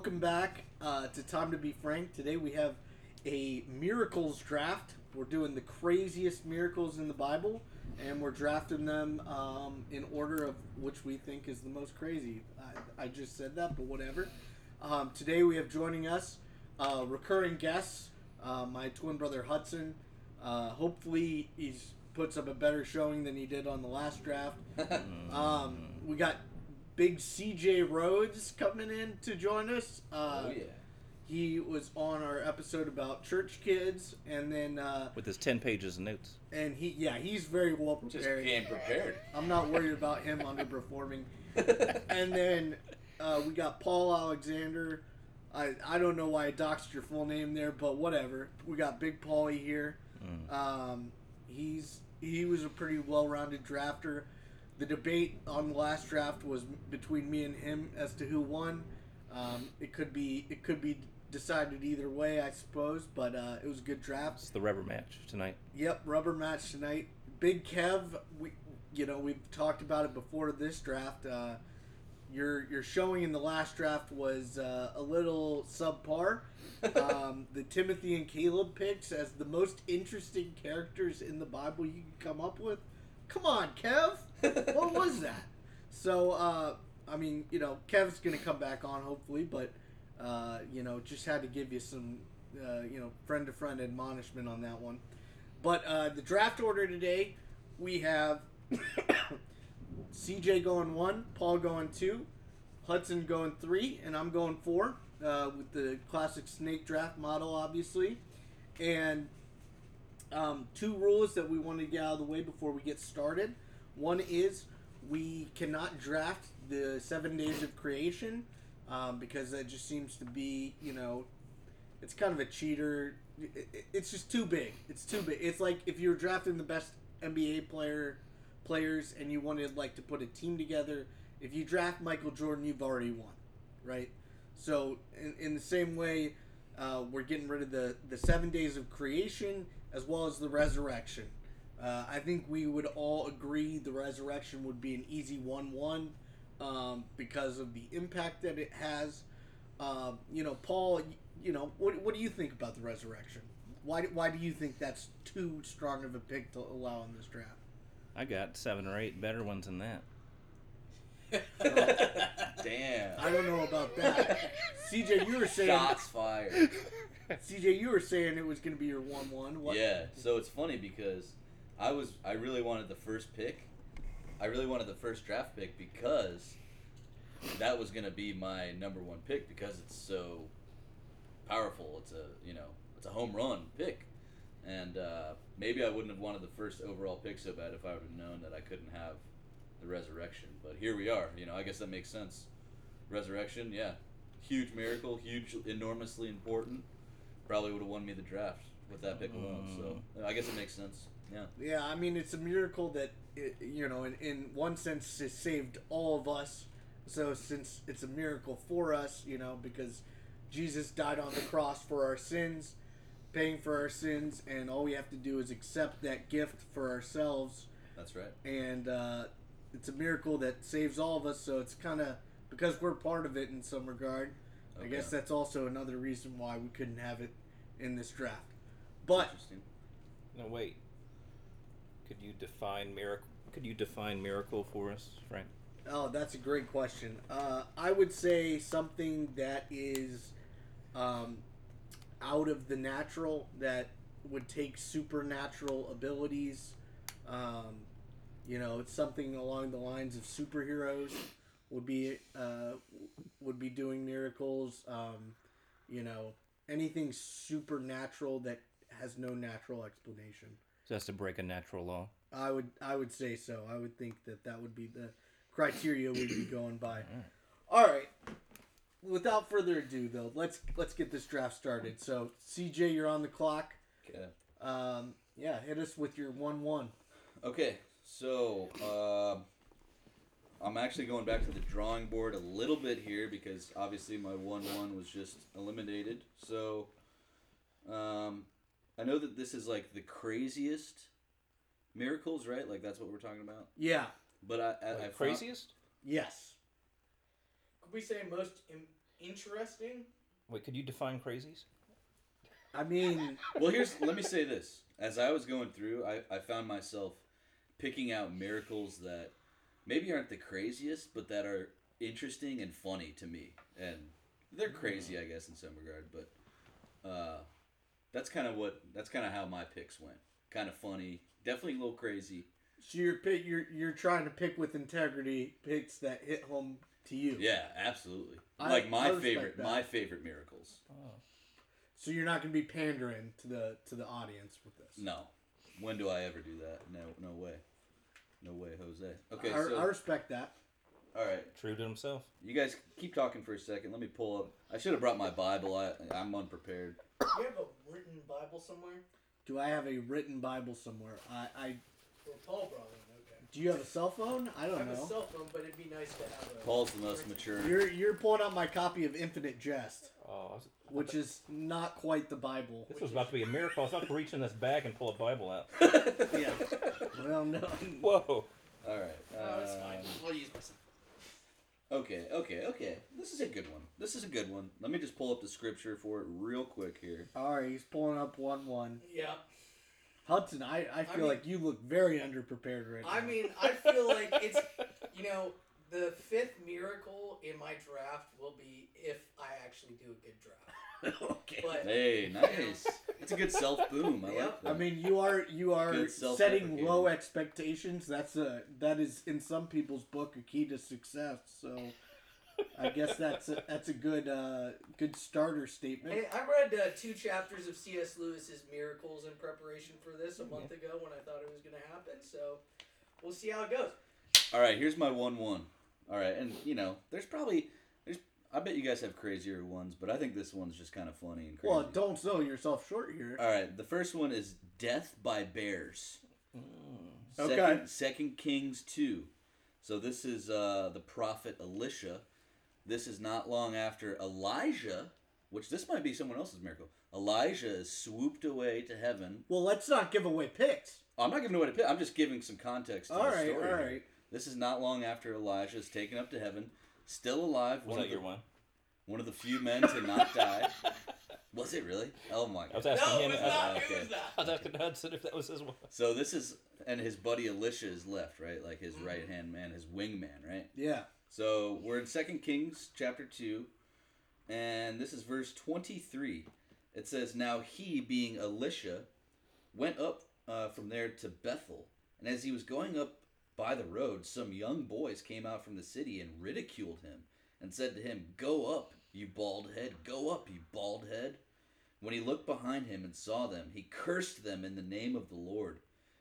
welcome back uh, to Time to Be Frank. Today we have a miracles draft. We're doing the craziest miracles in the Bible, and we're drafting them um, in order of which we think is the most crazy. I, I just said that, but whatever. Um, today we have joining us uh, recurring guests, uh, my twin brother Hudson. Uh, hopefully, he's puts up a better showing than he did on the last draft. um, we got big CJ Rhodes coming in to join us. Uh, oh yeah. He was on our episode about church kids, and then uh, with his ten pages of notes. and he yeah he's very well Just prepared. came prepared. I'm not worried about him underperforming. and then uh, we got Paul Alexander. I I don't know why I doxed your full name there, but whatever. We got Big Paulie here. Mm. Um, he's he was a pretty well-rounded drafter. The debate on the last draft was between me and him as to who won. Um, it could be it could be decided either way, I suppose, but uh, it was a good draft. It's the rubber match tonight. Yep, rubber match tonight. Big Kev, we you know we've talked about it before this draft. Uh, your your showing in the last draft was uh, a little subpar. Um, the Timothy and Caleb picks as the most interesting characters in the Bible you can come up with. Come on, Kev, what was that? So uh, I mean, you know, Kev's gonna come back on hopefully, but uh, you know, just had to give you some uh, you know friend to friend admonishment on that one. But uh, the draft order today, we have CJ going one, Paul going two, Hudson going three, and I'm going four uh, with the classic snake draft model, obviously. And um, two rules that we want to get out of the way before we get started. One is we cannot draft the seven days of creation um, because that just seems to be, you know, it's kind of a cheater. It- it- It's just too big. It's too big. It's like if you were drafting the best NBA player players and you wanted like to put a team together. If you draft Michael Jordan, you've already won, right? So in, in the same way, uh, we're getting rid of the the seven days of creation as well as the resurrection. Uh, I think we would all agree the resurrection would be an easy one-one um, because of the impact that it has. Um, you know, Paul. You know, what, what do you think about the resurrection? Why, why do you think that's too strong of a pick to allow in this draft? I got seven or eight better ones than that. Damn. I don't know about that. CJ, you were saying Shots fired. CJ, you were saying it was going to be your one-one. What? Yeah. So it's funny because I was I really wanted the first pick. I really wanted the first draft pick because that was gonna be my number one pick because it's so powerful. It's a you know it's a home run pick, and uh, maybe I wouldn't have wanted the first overall pick so bad if I would have known that I couldn't have the resurrection. But here we are. You know I guess that makes sense. Resurrection, yeah, huge miracle, huge, enormously important. Probably would have won me the draft with that pick alone. So I guess it makes sense. Yeah. Yeah, I mean, it's a miracle that, it, you know, in, in one sense, it saved all of us. So, since it's a miracle for us, you know, because Jesus died on the cross for our sins, paying for our sins, and all we have to do is accept that gift for ourselves. That's right. And uh, it's a miracle that saves all of us. So, it's kind of because we're part of it in some regard. Okay. I guess that's also another reason why we couldn't have it in this draft. But Interesting. No, wait. Could you define miracle? Could you define miracle for us, Frank? Oh, that's a great question. Uh, I would say something that is um, out of the natural, that would take supernatural abilities. Um, you know, it's something along the lines of superheroes would be uh, would be doing miracles. Um, you know, anything supernatural that has no natural explanation. Just to break a natural law. I would I would say so. I would think that that would be the criteria we'd be going by. All right. Without further ado, though, let's let's get this draft started. So, CJ, you're on the clock. Okay. Um, yeah, hit us with your one-one. Okay. So um I'm actually going back to the drawing board a little bit here because obviously my one one was just eliminated. So um, I know that this is like the craziest miracles, right? Like that's what we're talking about. Yeah. But I, I, I Like found- craziest? Yes. Could we say most Im- interesting. Wait, could you define crazies? I mean, Well, here's let me say this. As I was going through, I, I found myself picking out miracles that maybe aren't the craziest, but that are interesting and funny to me. And they're crazy, I guess, in some regard. But uh, that's kind of what that's kind of how my picks went. Kind of funny, definitely a little crazy. so you're pick, you're you're trying to pick with integrity picks that hit home to you. Yeah, absolutely. I- like my favorite, that. my favorite miracles. So you're not going to be pandering to the to the audience with this. No, when do I ever do that? No, no way, no way, Jose. Okay, I, so I respect that. All right. True to himself. You guys keep talking for a second. Let me pull up. I should have brought my Bible. I, I'm unprepared. Do you have a written Bible somewhere? Do I have a written Bible somewhere? I, I Or Paul brought it. Okay. do you have a cell phone? I I don't have a know. cell phone, but it'd be nice to have a. Paul's the most mature. You're you're pulling out my copy of Infinite Jest, Oh, I was- which is not quite the Bible. this was about to be a miracle. I was about to reach in this bag and pull a Bible out. Yeah. Well, no. Whoa. All right. Oh, that's fine. um, I'll use my cell. Okay, okay, okay. This is a good one. This is a good one. Let me just pull up the scripture for it real quick here. All right, he's pulling up one one. Yeah. Hudson, I, I feel mean- like you look very underprepared right now. I mean, I feel like it's, you know, the fifth miracle in my draft will be if I actually do a good draft. okay. But Hey, nice. It's a good self boom. I like that. I mean, you are you are setting low expectations. That's a that is in some people's book a key to success. So, I guess that's a, that's a good uh, good starter statement. Hey, I read uh, two chapters of C.S. Lewis's Miracles in preparation for this a month ago when I thought it was going to happen. So we'll see how it goes. All right, here's my one one. All right, and you know, there's probably there's I bet you guys have crazier ones, but I think this one's just kind of funny and crazy. Well, don't sell yourself short here. All right, the first one is death by bears. Okay. Second, Second Kings two. So this is uh, the prophet Elisha. This is not long after Elijah, which this might be someone else's miracle. Elijah is swooped away to heaven. Well, let's not give away picks. I'm not giving away the pit. I'm just giving some context to All the right, story. all right. This is not long after Elijah is taken up to heaven, still alive. Was one that of your the, one? One of the few men to not die. Was it really? Oh my god! I was god. asking No, him. it was I was- not. okay. It was not. I was asking Hudson if that was his one. So this is and his buddy Elisha is left, right? Like Mm-hmm. his right hand man, his wingman, right? Yeah. So we're in Second Kings chapter two, and this is verse twenty-three. It says, "Now he, being Elisha, went up uh, from there to Bethel, and as he was going up by the road, some young boys came out from the city and ridiculed him, and said to him, Go up, you bald head! Go up, you bald head!' When he looked behind him and saw them, he cursed them in the name of the Lord.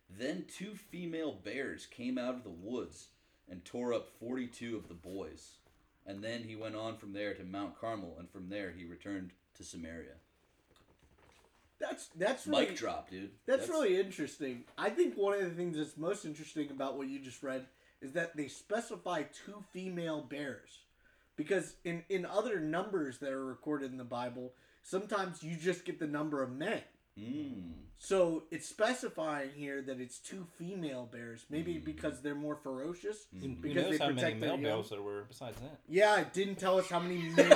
Then two female bears came out of the woods and tore up 42 of the boys. And then he went on from there to Mount Carmel, and from there he returned to Samaria. That's that's really Mic drop, dude. That's, really interesting. I think one of the things that's most interesting about what you just read is that they specify two female bears. Because in, in other numbers that are recorded in the Bible, sometimes you just get the number of men. Mm. So it's specifying here that it's two female bears, maybe because they're more ferocious. Who, who Because knows they how many protect male young? bells there were besides that? Yeah, it didn't tell us how many male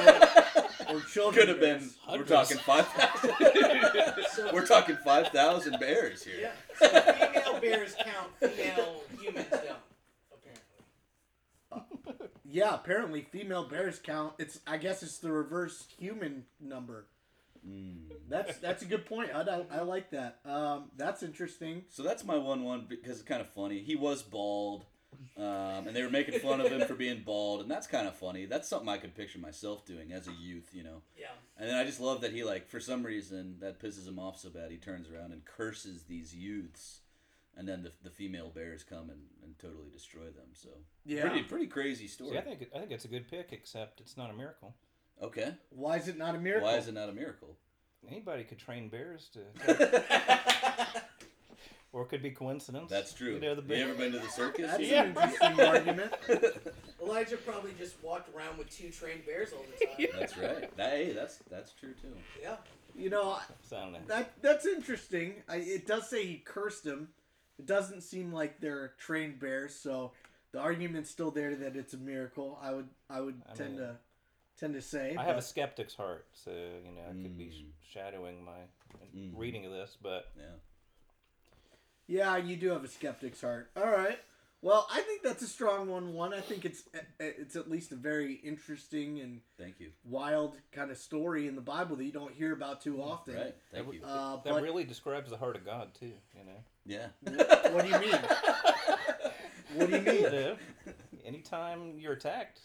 or children. Could have been. bears. We're talking five thousand. So- we're talking five thousand bears here. Yeah. So female bears count, female humans don't. Apparently. Yeah, apparently female bears count. It's I guess it's the reverse human number. Mm. That's that's a good point. I, I, I like that. Um, that's interesting. So that's my one one because it's kind of funny. He was bald, um, and they were making fun of him for being bald, and that's kind of funny. That's something I could picture myself doing as a youth, you know. Yeah. And then I just love that he like for some reason that pisses him off so bad he turns around and curses these youths, and then the, the female bears come and, and totally destroy them. So Yeah. pretty pretty crazy story. See, I think I think it's a good pick, except it's not a miracle. okay, Why is it not a miracle? why is it not a miracle? Anybody could train bears to, or it could be coincidence. That's true. You know, the you bear- ever been to the circus? That's Yeah. an interesting argument. Elijah probably just walked around with two trained bears all the time. That's right. That, hey, that's that's true too. Yeah. You know Sound that that's interesting. I, it does say he cursed him. It doesn't seem like they're trained bears, so the argument's still there that it's a miracle. I would I would I tend mean- to tend to say. I have a skeptic's heart, so you know I could be sh- Mm. shadowing my Mm. reading of this, but Yeah. Yeah, you do have a skeptic's heart. All right. Well, I think that's a strong one. One, I think it's it's at least a very interesting and Thank you. wild kind of story in the Bible that you don't hear about too often. Right. Thank you. Uh, that but really describes the heart of God too. You know. Yeah. what do you mean? What do you mean? You know, anytime you're attacked,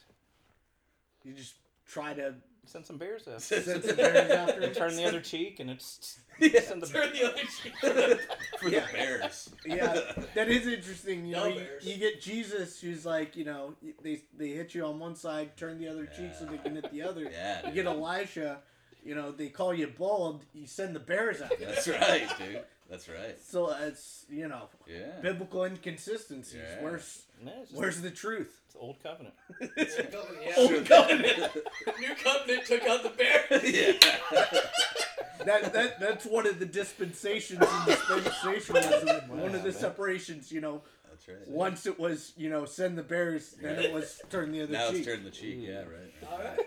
You just try to send some bears out. send some bears after You turn the other cheek, and it's Yeah. send the Turn the other cheek. For Yeah. the Bears. yeah, that is interesting. You know, No you, bears. you get Jesus, who's like, you know, they they hit you on one side, turn the other cheek so they can hit the other. Yeah. You dude. get Elisha, you know, they call you bald, you send the bears out. That's right, dude. That's right. So it's you know, Yeah. biblical inconsistencies. Yeah. Where's no, it's, just, where's the truth? It's old covenant. Old covenant, yeah. Old covenant. New covenant took out the bear. yeah. That, that that's one of the dispensations in dispensationalism. One of the man. separations, you know. That's right. Once it was, you know, send the bears, then it was turn the other now cheek. it's turn the cheek. Yeah, right. All right.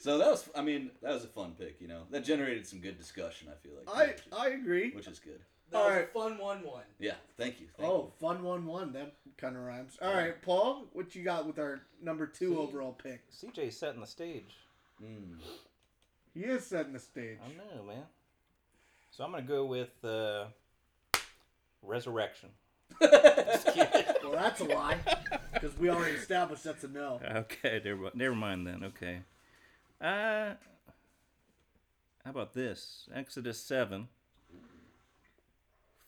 So that was, I mean, that was a fun pick. You know, that generated some good discussion. I feel like. I I agree. which is good. That was Alright. a fun one-one. Yeah. Thank you. Thank Oh, fun one one. That kind of rhymes. All right, Paul, what you got with our number two See? overall pick? CJ setting the stage. Mm. He is setting the stage. I know, man. So I'm gonna go with uh, resurrection. Well, that's a lie because we already established that's a no. Okay, never, never mind then. Okay. Uh, how about this? Exodus 7.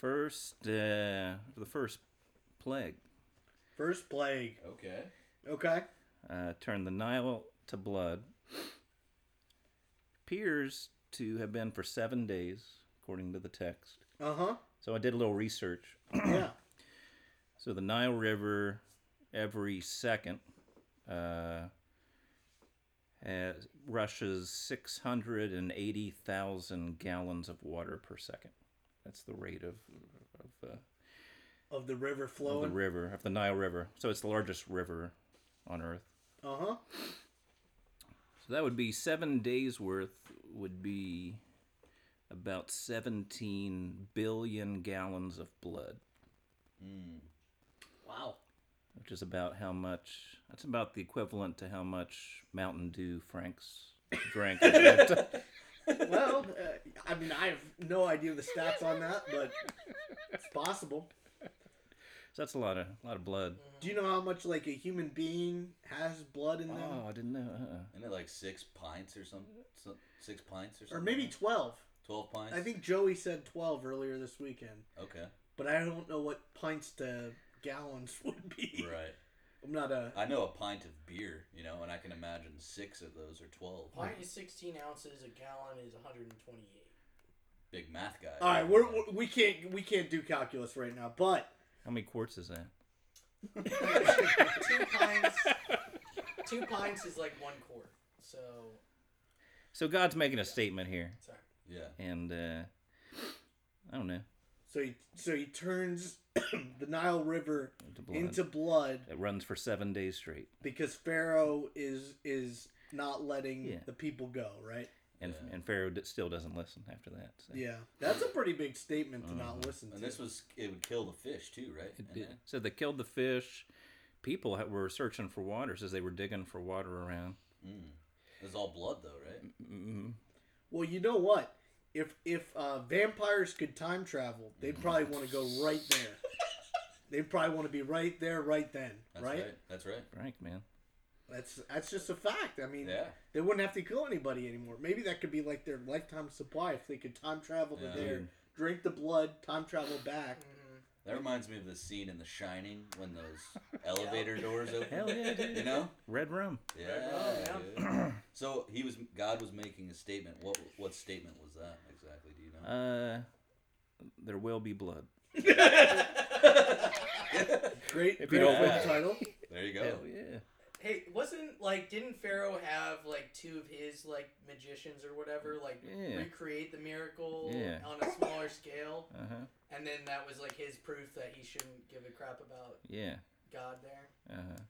First, uh, the first plague. First plague. Okay. Okay. Uh, turned the Nile to blood. Appears to have been for seven days, according to the text. Uh huh. So I did a little research. Yeah. So the Nile River, every second, uh, has, rushes 680,000 gallons of water per second. That's the rate of, of, uh, Of the river of the river, of the Nile River. So it's the largest river on Earth. Uh huh. So that would be seven days worth, would be about 17 billion gallons of blood. Mm. Wow. which is about how much that's about the equivalent to how much Mountain Dew Frank's drank. at that time. Well, uh, I mean, I have no idea the stats on that, but it's possible. so that's a lot of a lot of blood. Do you know how much like a human being has blood in them? Oh, I didn't know. Uh-uh. Isn't it like six pints or something? Six pints or something? or maybe twelve. twelve pints. I think Joey said twelve earlier this weekend, Okay. but I don't know what pints to gallons would be. Right. I'm not a. I know a pint of beer, you know, and I can imagine six of those are twelve. Pint is 16 ounces. A gallon is 128. Big math guy. All right, we're, we're, we can't we can't do calculus right now, but How many quarts is that? two pints. Two pints is like one quart. So So God's making a statement here, sorry. Yeah. and uh, I don't know. so he so he turns the Nile River Into blood. into blood it runs for seven days straight, because Pharaoh is is not letting Yeah. the people go, right? and Yeah. and Pharaoh still doesn't listen after that. So. Yeah, that's a pretty big statement to not listen And to. this was it would kill the fish too, right? It did. then- So they killed the fish. People were searching for waters as they were digging for water around. Mm. It was all blood though, right? Mm-hmm. Well, you know what? If if uh, vampires could time travel, they'd probably want to go right there. They'd probably want to be right there, right then, That's right? right. That's right. Frank, man. That's that's just a fact. I mean, Yeah. they wouldn't have to kill anybody anymore. Maybe that could be like their lifetime supply if they could time travel to Yeah. there, drink the blood, time travel back. That reminds me of the scene in The Shining when those elevator doors open. Hell yeah, dude. You know? Red room. Yeah. rum, yeah. so he was God was making a statement. What what statement was that exactly? Do you know? Uh, there will be blood. Great, If you great don't film know. title. there you go. Hell yeah. Hey, wasn't like didn't Pharaoh have like two of his like magicians or whatever like Yeah. recreate the miracle Yeah. on a smaller scale, Uh huh. and then that was like his proof that he shouldn't give a crap about Yeah. God there. Uh huh.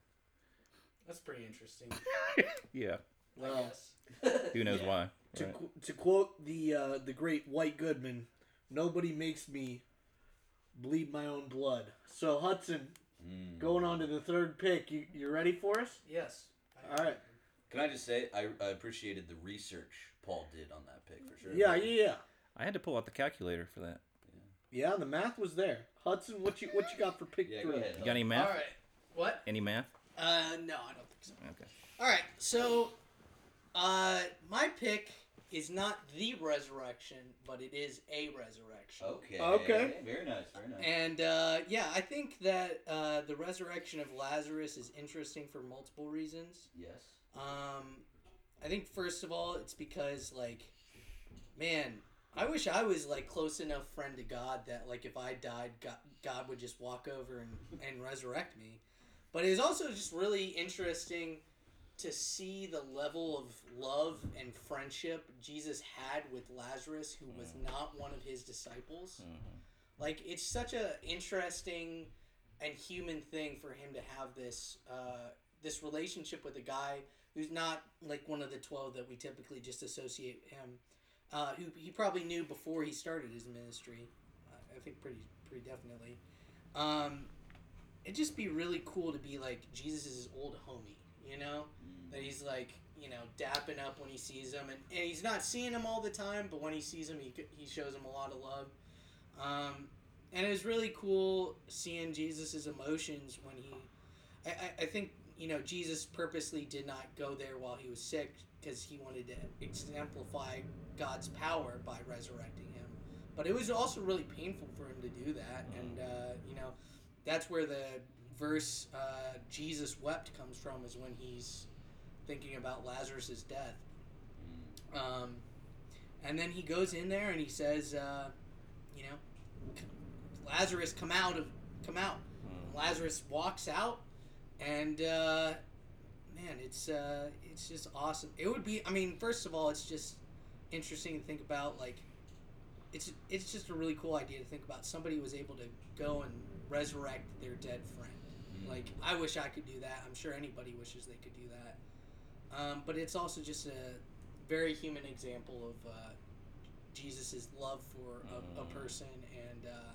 That's pretty interesting. Yeah. I Well, guess. Who knows Yeah. why? to right? qu- to quote the uh, the great White Goodman, nobody makes me bleed my own blood. So Hudson, Mm. going on to the third pick, you you ready for us? yes. All right. Can I just say I, I appreciated the research Paul did on that pick for sure. Yeah, yeah, yeah. I had to pull out the calculator for that. Yeah, yeah the math was there. Hudson, what you what you got for pick Yeah, three? go ahead. You got any math? right. What? Any math? Uh, no, I don't think so. Okay. All right, so uh, my pick is not the resurrection, but it is a resurrection. Okay. Okay. Very nice. Very nice. And uh, yeah, I think that uh, the resurrection of Lazarus is interesting for multiple reasons. yes. Um, I think first of all, it's because like, man, I wish I was like close enough friend to God that like if I died, God, God would just walk over and, and resurrect me. But it's also just really interesting to see the level of love and friendship Jesus had with Lazarus, who was not one of his disciples. Like it's such a interesting and human thing for him to have this uh, this relationship with a guy who's not like one of the twelve that we typically just associate him. Uh, who he probably knew before he started his ministry. Uh, I think pretty pretty definitely. Um, it'd just be really cool to be like Jesus is his old homie, you know, that he's like you know dapping up when he sees him, and, and he's not seeing him all the time, but when he sees him, he he shows him a lot of love. Um, and it was really cool seeing Jesus's emotions when he. I, I, think you know Jesus purposely did not go there while he was sick because he wanted to exemplify God's power by resurrecting him. But it was also really painful for him to do that, and uh, you know that's where the verse uh, "Jesus wept" comes from, is when he's thinking about Lazarus's death. Um, and then he goes in there and he says, uh, you know, Lazarus, come out of, come out. Lazarus walks out, and uh, man, it's uh, it's just awesome. It would be, I mean, first of all, it's just interesting to think about. Like, it's it's just a really cool idea to think about. Somebody was able to go and resurrect their dead friend. Like, I wish I could do that. I'm sure anybody wishes they could do that. Um, but it's also just a very human example of uh, Jesus' love for a, a person, and uh,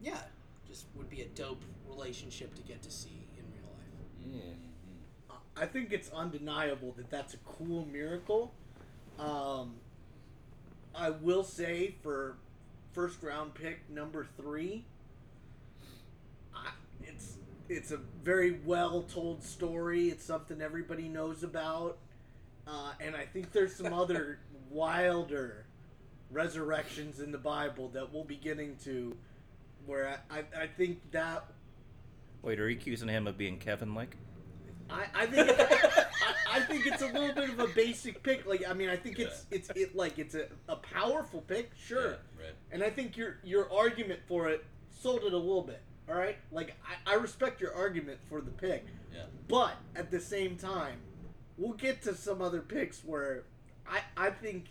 yeah, just would be a dope relationship to get to see in real life. Yeah. I think it's undeniable that that's a cool miracle. Um, I will say for first round pick number three, I, it's it's a very well told story. It's something everybody knows about, uh, and I think there's some other wilder resurrections in the Bible that we'll be getting to, where I, I, I think that Wait, are you accusing him of being Kevin like? I, I think I, I think it's a little bit of a basic pick. Like I mean, I think it's it's it like it's a, a powerful pick, sure. Yeah, right. And I think your your argument for it sold it a little bit. All right, like I, I respect your argument for the pick, Yeah. but at the same time, we'll get to some other picks where I I think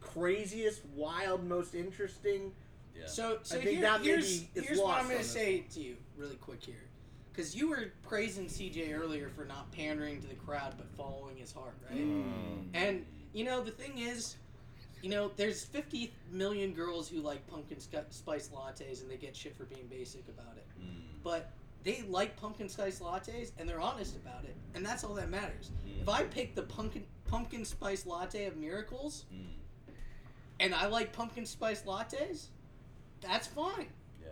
craziest, wild, most interesting. Yeah. So, so I think here- that maybe here's, is here's what lost I'm going to us. say to you really quick here. Because you were praising CJ earlier for not pandering to the crowd but following his heart, right? Mm. And, you know, the thing is, you know, there's 50 million girls who like pumpkin spice lattes and they get shit for being basic about it. Mm. But they like pumpkin spice lattes and they're honest about it. And that's all that matters. Mm. If I pick the pumpkin, pumpkin spice latte of miracles Mm. and I like pumpkin spice lattes, that's fine. Yeah.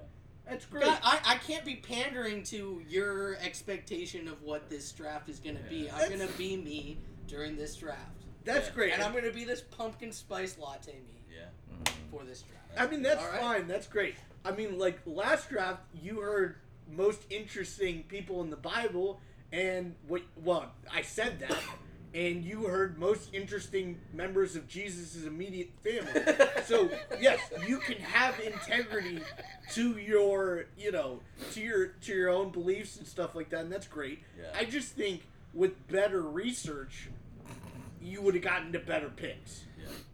That's great. God, I, I can't be pandering to your expectation of what this draft is going to be. I'm going to be me during this draft. That's Yeah. great. And I'm going to be this pumpkin spice latte me Yeah. Mm. for this draft. I mean, that's All right. fine. That's great. I mean, like last draft, you heard most interesting people in the Bible, and what? Well, I said that, and you heard most interesting members of Jesus' immediate family. so yes, you can have integrity to your, you know, to your to your own beliefs and stuff like that, and that's great. Yeah. I just think with better research, you would have gotten to better picks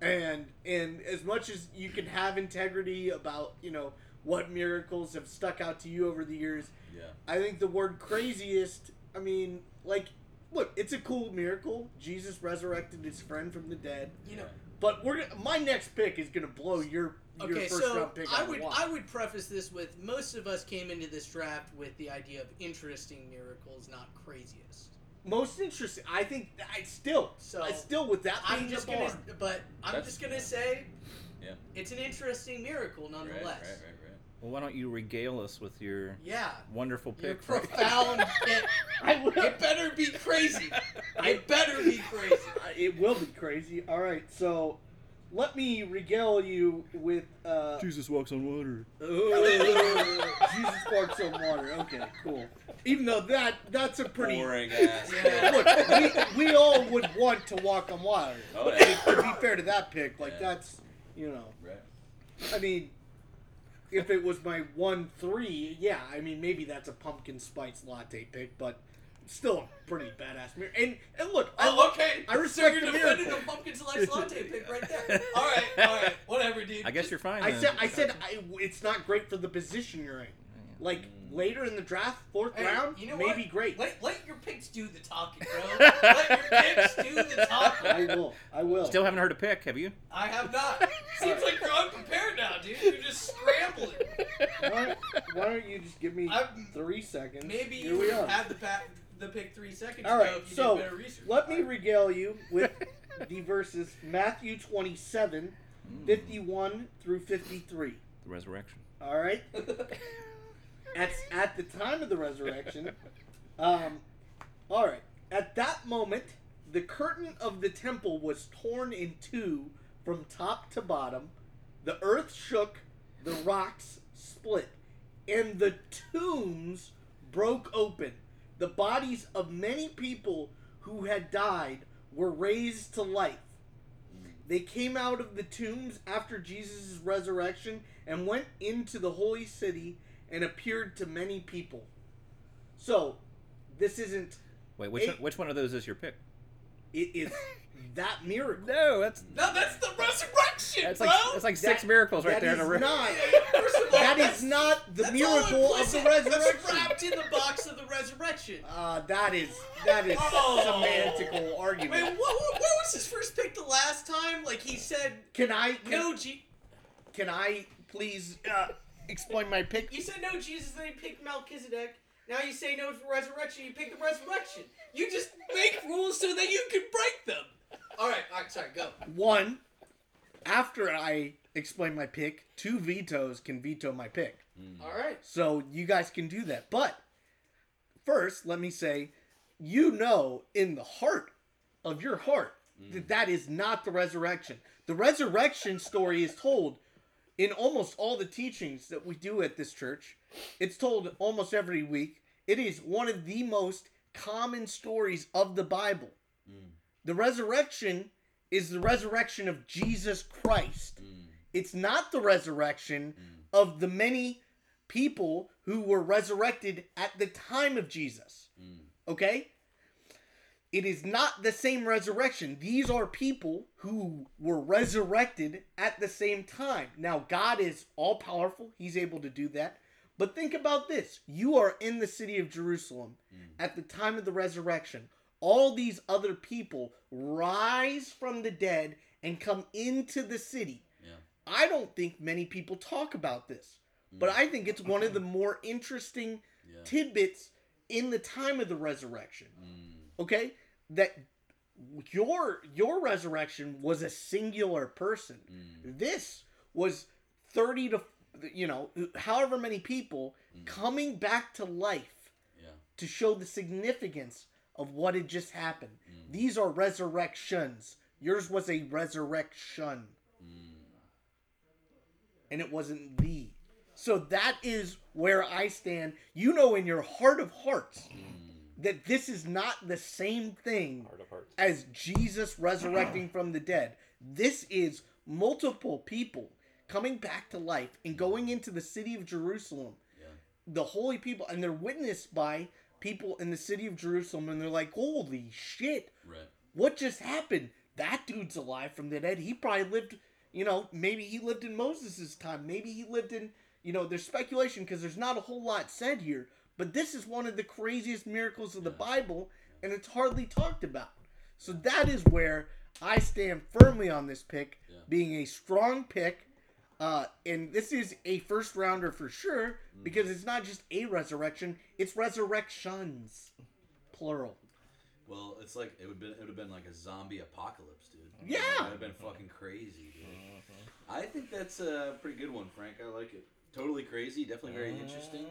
Yeah. and and as much as you can have integrity about you know what miracles have stuck out to you over the years Yeah. i think the word craziest i mean like look, it's a cool miracle. Jesus resurrected his friend from the dead. You know. But we're my next pick is gonna blow your your Okay, first so round pick. I out of would the. I would preface this with most of us came into this draft with the idea of interesting miracles, not craziest. Most interesting. I think I still, So, I still with that. I'm just the gonna, bar. but I'm That's- just gonna say, Yeah. it's an interesting miracle Right, right, nonetheless. right, right. Well, why don't you regale us with your Yeah, wonderful your pick? for- profound. it, I will. it better be crazy. It better be crazy. It will be crazy. All right, so let me regale you with uh, Jesus walks on water. Jesus parks on water. Okay, cool. Even though that that's a pretty Boring ass. Yeah. look, we, we all would want to walk on water. Oh, But yeah. to be fair to that pick, like Yeah. that's you know, Right. I mean, if it was my one three, yeah, I mean maybe that's a pumpkin spice latte pick, but still a pretty badass mirror. And and look, I Oh, okay. I respect so you're the defending miracle. a pumpkin slice latte pick right there. All right, all right, whatever, dude. I guess you're fine. I then. said I said I, it's not great for the position you're in. Like mm. later in the draft, fourth Hey, round, you know maybe what? great. Let, let your picks do the talking, bro. let your picks do the talking. I will. I will. Still haven't heard a pick, have you? I have not. Seems like you're unprepared now, dude. You're just scrambling. why, why don't you just give me I'm- three seconds? Maybe Here you we are. had the pa- the pick three seconds All ago right, if you so did better research. let me regale you with the verses Matthew 27, mm. 51 through 53. The resurrection. All right. At at the time of the resurrection, um, all right. At that moment, the curtain of the temple was torn in two from top to bottom. The earth shook, the rocks split, and the tombs broke open. The bodies of many people who had died were raised to life. They came out of the tombs after Jesus' resurrection and went into the holy city and appeared to many people. So, this isn't. Wait, which Eight. one, which one of those is your pick? It is that miracle. No, that's no, that's the resurrection, that's bro. like that's like six That- miracles right there in a is row. not. First of all, that's- not the miracle of the resurrection. That's wrapped in the box of the resurrection. Uh, that is that is Oh. semantical argument. Wait, what, what, what was his first pick the last time? Like he said, Can I can, no, G. can I please uh, explain my pick? You said no Jesus, then you picked Melchizedek. Now you say no to resurrection, you pick the resurrection. You just make rules so that you can break them. All right, all right, sorry, go. One, after I explain my pick, two vetoes can veto my pick. Mm. All right. So you guys can do that. But first, let me say, you know in the heart of your heart that mm. that is not the resurrection. The resurrection story is told in almost all the teachings that we do at this church. It's told almost every week. It is one of the most common stories of the Bible. Mm. The resurrection is the resurrection of Jesus Christ. Mm. It's not the resurrection mm. of the many people who were resurrected at the time of Jesus. Okay? It is not the same resurrection. These are people who were resurrected at the same time. Now, God is all powerful, He's able to do that. But think about this you are in the city of Jerusalem at the time of the resurrection. All these other people rise from the dead and come into the city. Yeah. I don't think many people talk about this, but I think it's one of the more interesting Yeah. tidbits in the time of the resurrection. Mm. Okay, that your your resurrection was a singular person. Mm. This was thirty to you know however many people mm. coming back to life Yeah. to show the significance of what had just happened. Mm. These are resurrections. Yours was a resurrection. Mm. And it wasn't the. So that is where I stand. You know, in your heart of hearts, that this is not the same thing Heart of hearts. as Jesus resurrecting from the dead. This is multiple people coming back to life and going into the city of Jerusalem Yeah. the holy people and they're witnessed by people in the city of Jerusalem and they're like, Holy shit, Right. what just happened? That dude's alive from the dead. He probably lived, you know, maybe he lived in Moses' time. Maybe he lived in, you know, there's speculation because there's not a whole lot said here. But this is one of the craziest miracles of the Bible and it's hardly talked about. So that is where I stand firmly on this pick, Yeah. being a strong pick. Uh, and this is a first rounder for sure because it's not just a resurrection; it's resurrections, plural. Well, it's like it would been it would have been like a zombie apocalypse, dude. Yeah. it would have been fucking crazy, dude. I think that's a pretty good one, Frank. I like it. Totally crazy, definitely very mm-hmm. interesting.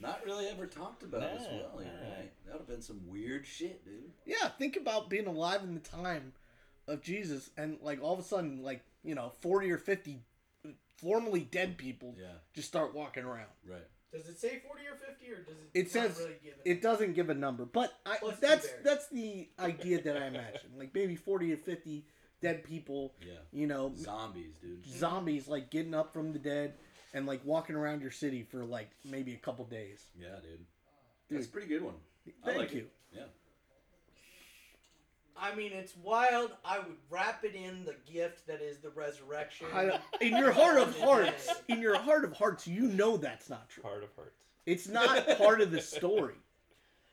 Not really ever talked about as well. You're no. right. That would have been some weird shit, dude. Yeah, think about being alive in the time of Jesus, and like all of a sudden, like you know, forty or fifty formerly dead people Yeah, just start walking around. right. Does it say 40 or 50 or does it It not says really give it doesn't give a number, but I, Plus that's that's the idea that I imagine. Like maybe forty or fifty dead people, Yeah, you know, zombies, dude. zombies like getting up from the dead and like walking around your city for like maybe a couple days. Yeah, dude. That's a pretty good one. I Thank like you. It. Yeah. I mean, it's wild. I would wrap it in the gift that is the resurrection. I, in your heart of hearts, in your heart of hearts, you know that's not true. Heart of hearts. It's not part of the story.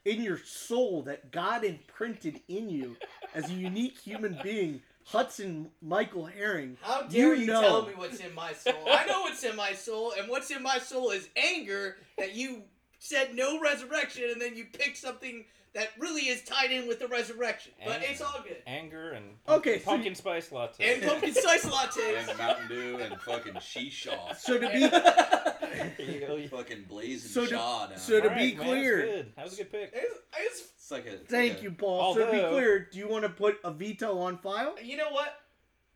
In your soul that God imprinted in you as a unique human being, Hudson Michael Haring. How dare you, know. tell me what's in my soul? I know what's in my soul, and what's in my soul is anger that you said no resurrection, and then you pick something that really is tied in with the resurrection. But Anger. it's all good. Anger and Okay, pumpkin, so pumpkin you- spice latte. And pumpkin spice latte And Mountain Dew and fucking Sheeshaw. So to be There you go. fucking blazing So to- shaw down. so to Alright, be man, clear- that's good. That was a good pick. It's, it's, it's like a. it's thank like a- you, Paul. so to be Although- clear, do you want to put a veto on file? you know what?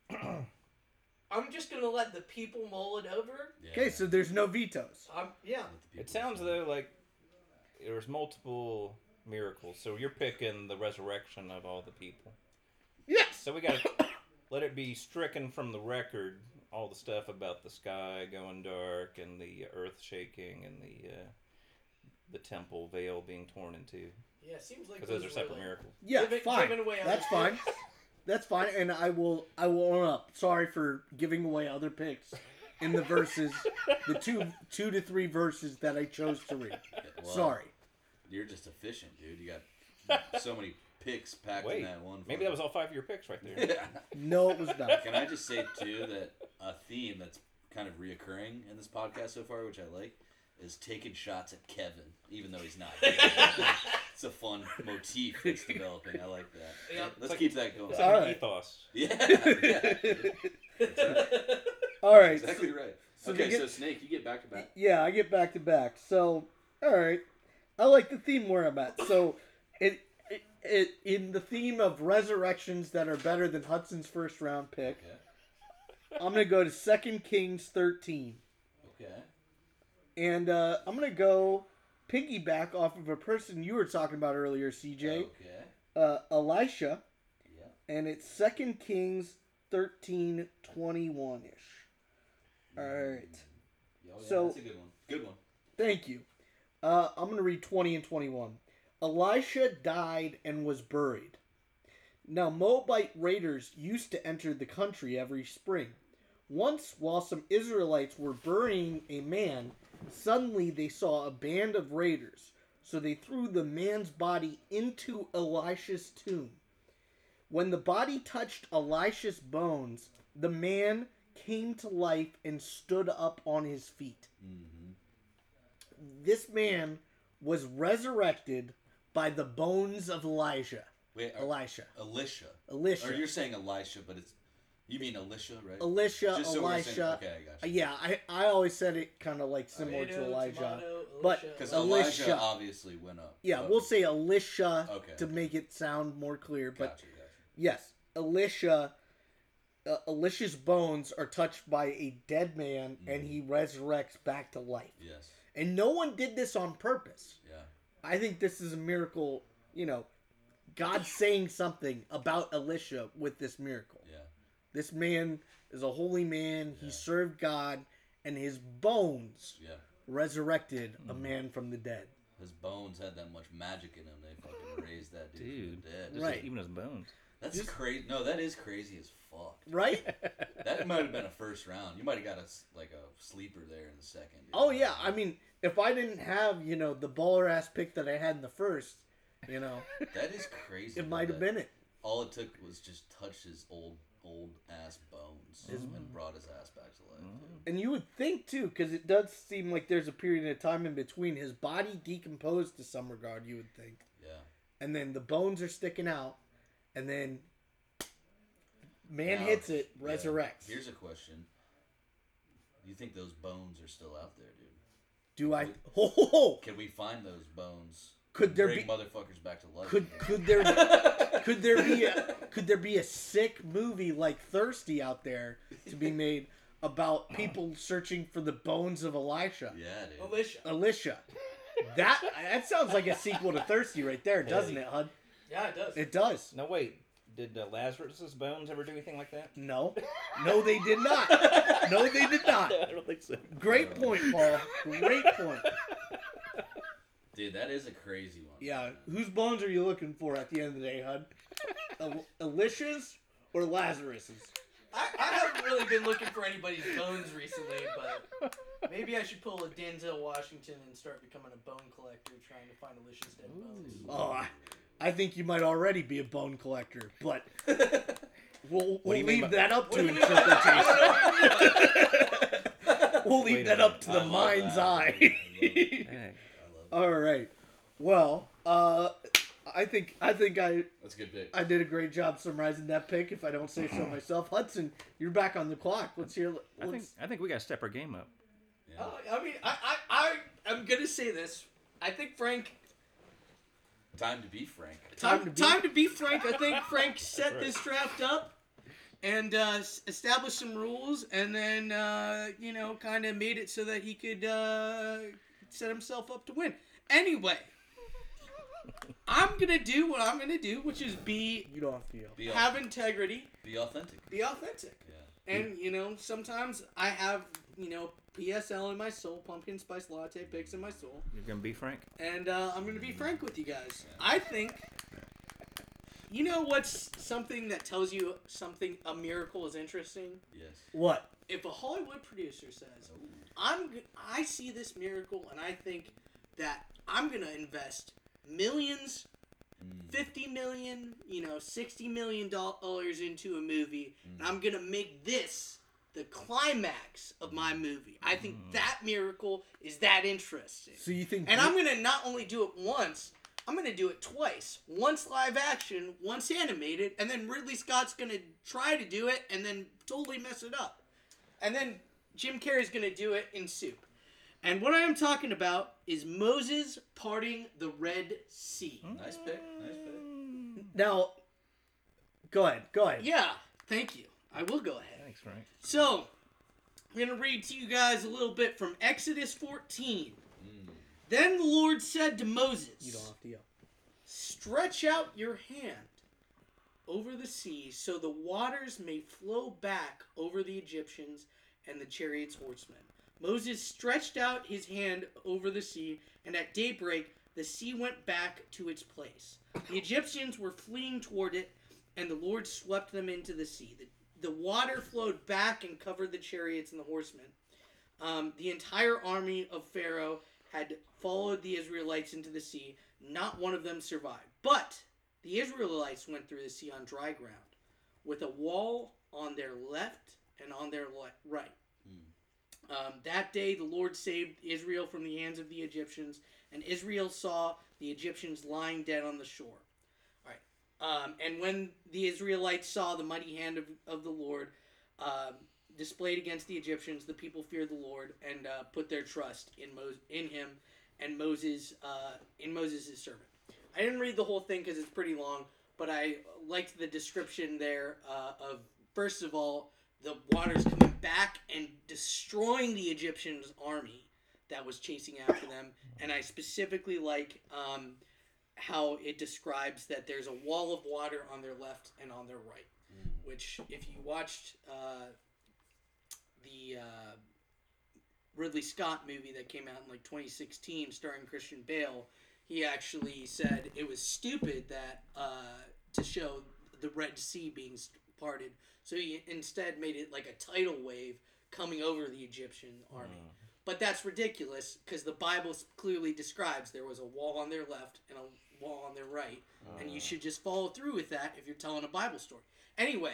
I'm just gonna let the people mull it over. Yeah. Okay, so there's no vetoes. I'm yeah. Let the people It sounds decide. though like there's multiple miracles, so you're picking the resurrection of all the people. Yes. So we gotta let it be stricken from the record. All the stuff about the sky going dark and the earth shaking and the uh, the temple veil being torn in two, Yeah, it seems like because those are separate like- miracles. Yeah, Give it- fine. giving away That's fine. picks. That's fine, and I will I will own up. Sorry for giving away other picks in the verses, the two two to three verses that I chose to read. Well, Sorry. You're just efficient, dude. You got so many picks packed Wait, in that one. maybe that was all five of your picks right there. Yeah. No, it was not. Can I just say too that a theme that's kind of reoccurring in this podcast so far, which I like, is taking shots at Kevin, even though he's not. it's a fun motif that's developing. I like that. Yep. Let's like- keep that going. It's like right. ethos. Yeah. yeah. all right. exactly right. so okay, get- so Snake, you get back to back. Yeah, I get back to back. So, all right, I like the theme where I'm at. So, it, it, it in the theme of resurrections that are better than Hudson's first round pick, Okay. I'm gonna go to Second Kings 13, Okay. And uh, I'm gonna go piggyback off of a person you were talking about earlier, CJ, Okay. uh, Elisha, Yeah. and it's Second Kings 13, 21 ish. All right. Oh, yeah, So- that's a good one. Good one. Thank you. Uh, I'm going to read 20 and 21. Elisha died and was buried. Now, Moabite raiders used to enter the country every spring. Once, while some Israelites were burying a man, suddenly they saw a band of raiders. So they threw the man's body into Elisha's tomb. When the body touched Elisha's bones, the man came to life and stood up on his feet Mm-hmm. this man was resurrected by the bones of Elijah. Wait, are, Elisha. Elisha. Elisha. Or you're saying Elisha, but it's you mean Alicia, right? Alicia, Just so we're saying- okay, I got Uh, you. Yeah, I, I always said it kind of like similar to Tomato, Elijah. tomato, But- Elisha. Because Elisha. Elijah obviously went up. Yeah, Okay. we'll say Alicia Okay, to make it sound more clear. But Gotcha, gotcha. yes, Alicia, Uh, Elisha's bones are touched by a dead man, and he resurrects back to life. Yes. And no one did this on purpose. Yeah. I think this is a miracle. You know, God saying something about Alicia with this miracle. Yeah. This man is a holy man. He served God, and his bones Yeah. resurrected a Mm-hmm. man from the dead. His bones had that much magic in them. They fucking raised that dude, Dude. from the dead. Just Right. Even his bones. That's Just- crazy. No, that is crazy as fuck. Right? That might have been a first round. You might have got a s- like a sleeper there in the second. dude. oh yeah. I mean, if I didn't have you know the baller ass pick that I had in the first, You know, That is crazy. it though, might have that been it. All it took was just touch his old old ass bones and brought his ass back to life. Mm-hmm. dude. And you would think too, because it does seem like there's a period of time in between. His body decomposed to some regard. You would think, Yeah. and then the bones are sticking out, and then man Now, hits it, yeah, resurrects. Here's a question. You think those bones are still out there, dude? Do I? Ho, ho, ho. Can we find those bones? Could there bring be- motherfuckers back to life? Could again? could there could there be a could there be a sick movie like Thirsty out there to be made about people searching for the bones of Elisha? Yeah, dude. Alicia. Alicia. That that sounds like a sequel to Thirsty right there, doesn't it, Hud? Yeah, it does. It does. No, wait. Did uh, Lazarus's bones ever do anything like that? No. No, they did not. No, they did not. I don't think so. Great point, Paul. Great point. Dude, that is a crazy one. Yeah. Whose bones are you looking for at the end of the day, Hud? El- Alicia's or Lazarus's? I, I haven't really been looking for anybody's bones recently, but maybe I should pull a Denzel Washington and start becoming a bone collector, trying to find Alicia's dead bones. Oh, I, I think you might already be a bone collector, but we'll, we'll you mean leave by- that up to do you mean by- interpretation. we'll leave Wait a that up to the love mind's eye. I. Hey. I love it. All right. Well, uh, I think I think I That's a good pick. I did a great job summarizing that pick. If I don't say so myself, Hudson, you're back on the clock. Let's hear. I think Let's, I think we gotta step our game up. Yeah. Oh, I mean, I, I, I, I'm gonna say this. I think Frank. Time to be frank. Time Time, to be- time to be Frank. I think Frank set right. this draft up and uh, s- established some rules, and then uh, you know, kind of made it so that he could uh, set himself up to win. Anyway, I'm gonna do what I'm gonna do, which is be you don't have to yell. Be, have integrity, be authentic. be authentic. Yeah. And you know, sometimes I have you know PSL in my soul, pumpkin spice latte picks in my soul, You're gonna be Frank. and uh, I'm gonna be frank with you guys. I think. You know what's something that tells you something a miracle is interesting? Yes. What? If a Hollywood producer says, "I'm I see this miracle and I think that I'm going to invest millions Mm. 50 million, you know, 60 million dollars into a movie, and I'm going to make this the climax of my movie. I think that miracle is that interesting. So you think? And I'm going to not only do it once, I'm going to do it twice. Once live action, once animated, and then Ridley Scott's going to try to do it and then totally mess it up. And then Jim Carrey's going to do it in soup. And what I am talking about is Moses parting the Red Sea. Hmm. Nice pick. Nice pick. now. Go ahead. Go ahead. Yeah, thank you. I will go ahead. Thanks, Frank. So, I'm going to read to you guys a little bit from Exodus 14. Then the Lord said to Moses, You don't have to yell. Stretch out your hand over the sea so the waters may flow back over the Egyptians and the chariots' horsemen. Moses stretched out his hand over the sea, and at daybreak the sea went back to its place. The Egyptians were fleeing toward it, and the Lord swept them into the sea. The, the water flowed back and covered the chariots and the horsemen. Um, the entire army of Pharaoh had followed the Israelites into the sea. Not one of them survived. But the Israelites went through the sea on dry ground, with a wall on their left and on their le- right. Um, that day the Lord saved Israel from the hands of the Egyptians, and Israel saw the Egyptians lying dead on the shore. All right. Um, and when the Israelites saw the mighty hand of, of the Lord um, displayed against the Egyptians, the people feared the Lord and uh, put their trust in Mo- in him and Moses uh, in Moses' servant. I didn't read the whole thing because it's pretty long, but I liked the description there uh, of first of all the waters coming back and destroying the Egyptians' army that was chasing after them, and I specifically like um, how it describes that there's a wall of water on their left and on their right. Which, if you watched uh, the uh, Ridley Scott movie that came out in like 2016, starring Christian Bale, he actually said it was stupid that uh, to show the Red Sea being parted, so he instead made it like a tidal wave coming over the Egyptian army. But that's ridiculous because the Bible clearly describes there was a wall on their left and a wall on their right, and you should just follow through with that if you're telling a Bible story. Anyway,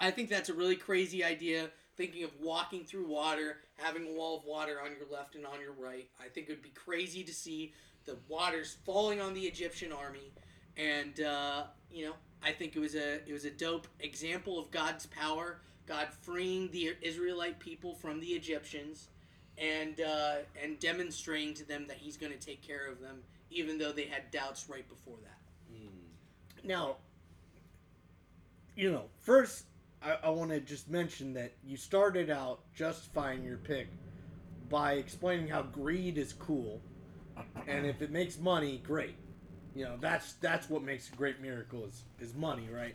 I think that's a really crazy idea. Thinking of walking through water, having a wall of water on your left and on your right. I think it would be crazy to see the waters falling on the Egyptian army, and uh, you know, I think it was a it was a dope example of God's power, God freeing the Israelite people from the Egyptians, and uh, and demonstrating to them that He's going to take care of them, even though they had doubts right before that. Mm. Now, you know, first, I, I want to just mention that you started out justifying your pick by explaining how greed is cool, and if it makes money, great. You know, that's that's what makes a great miracle is is money, right?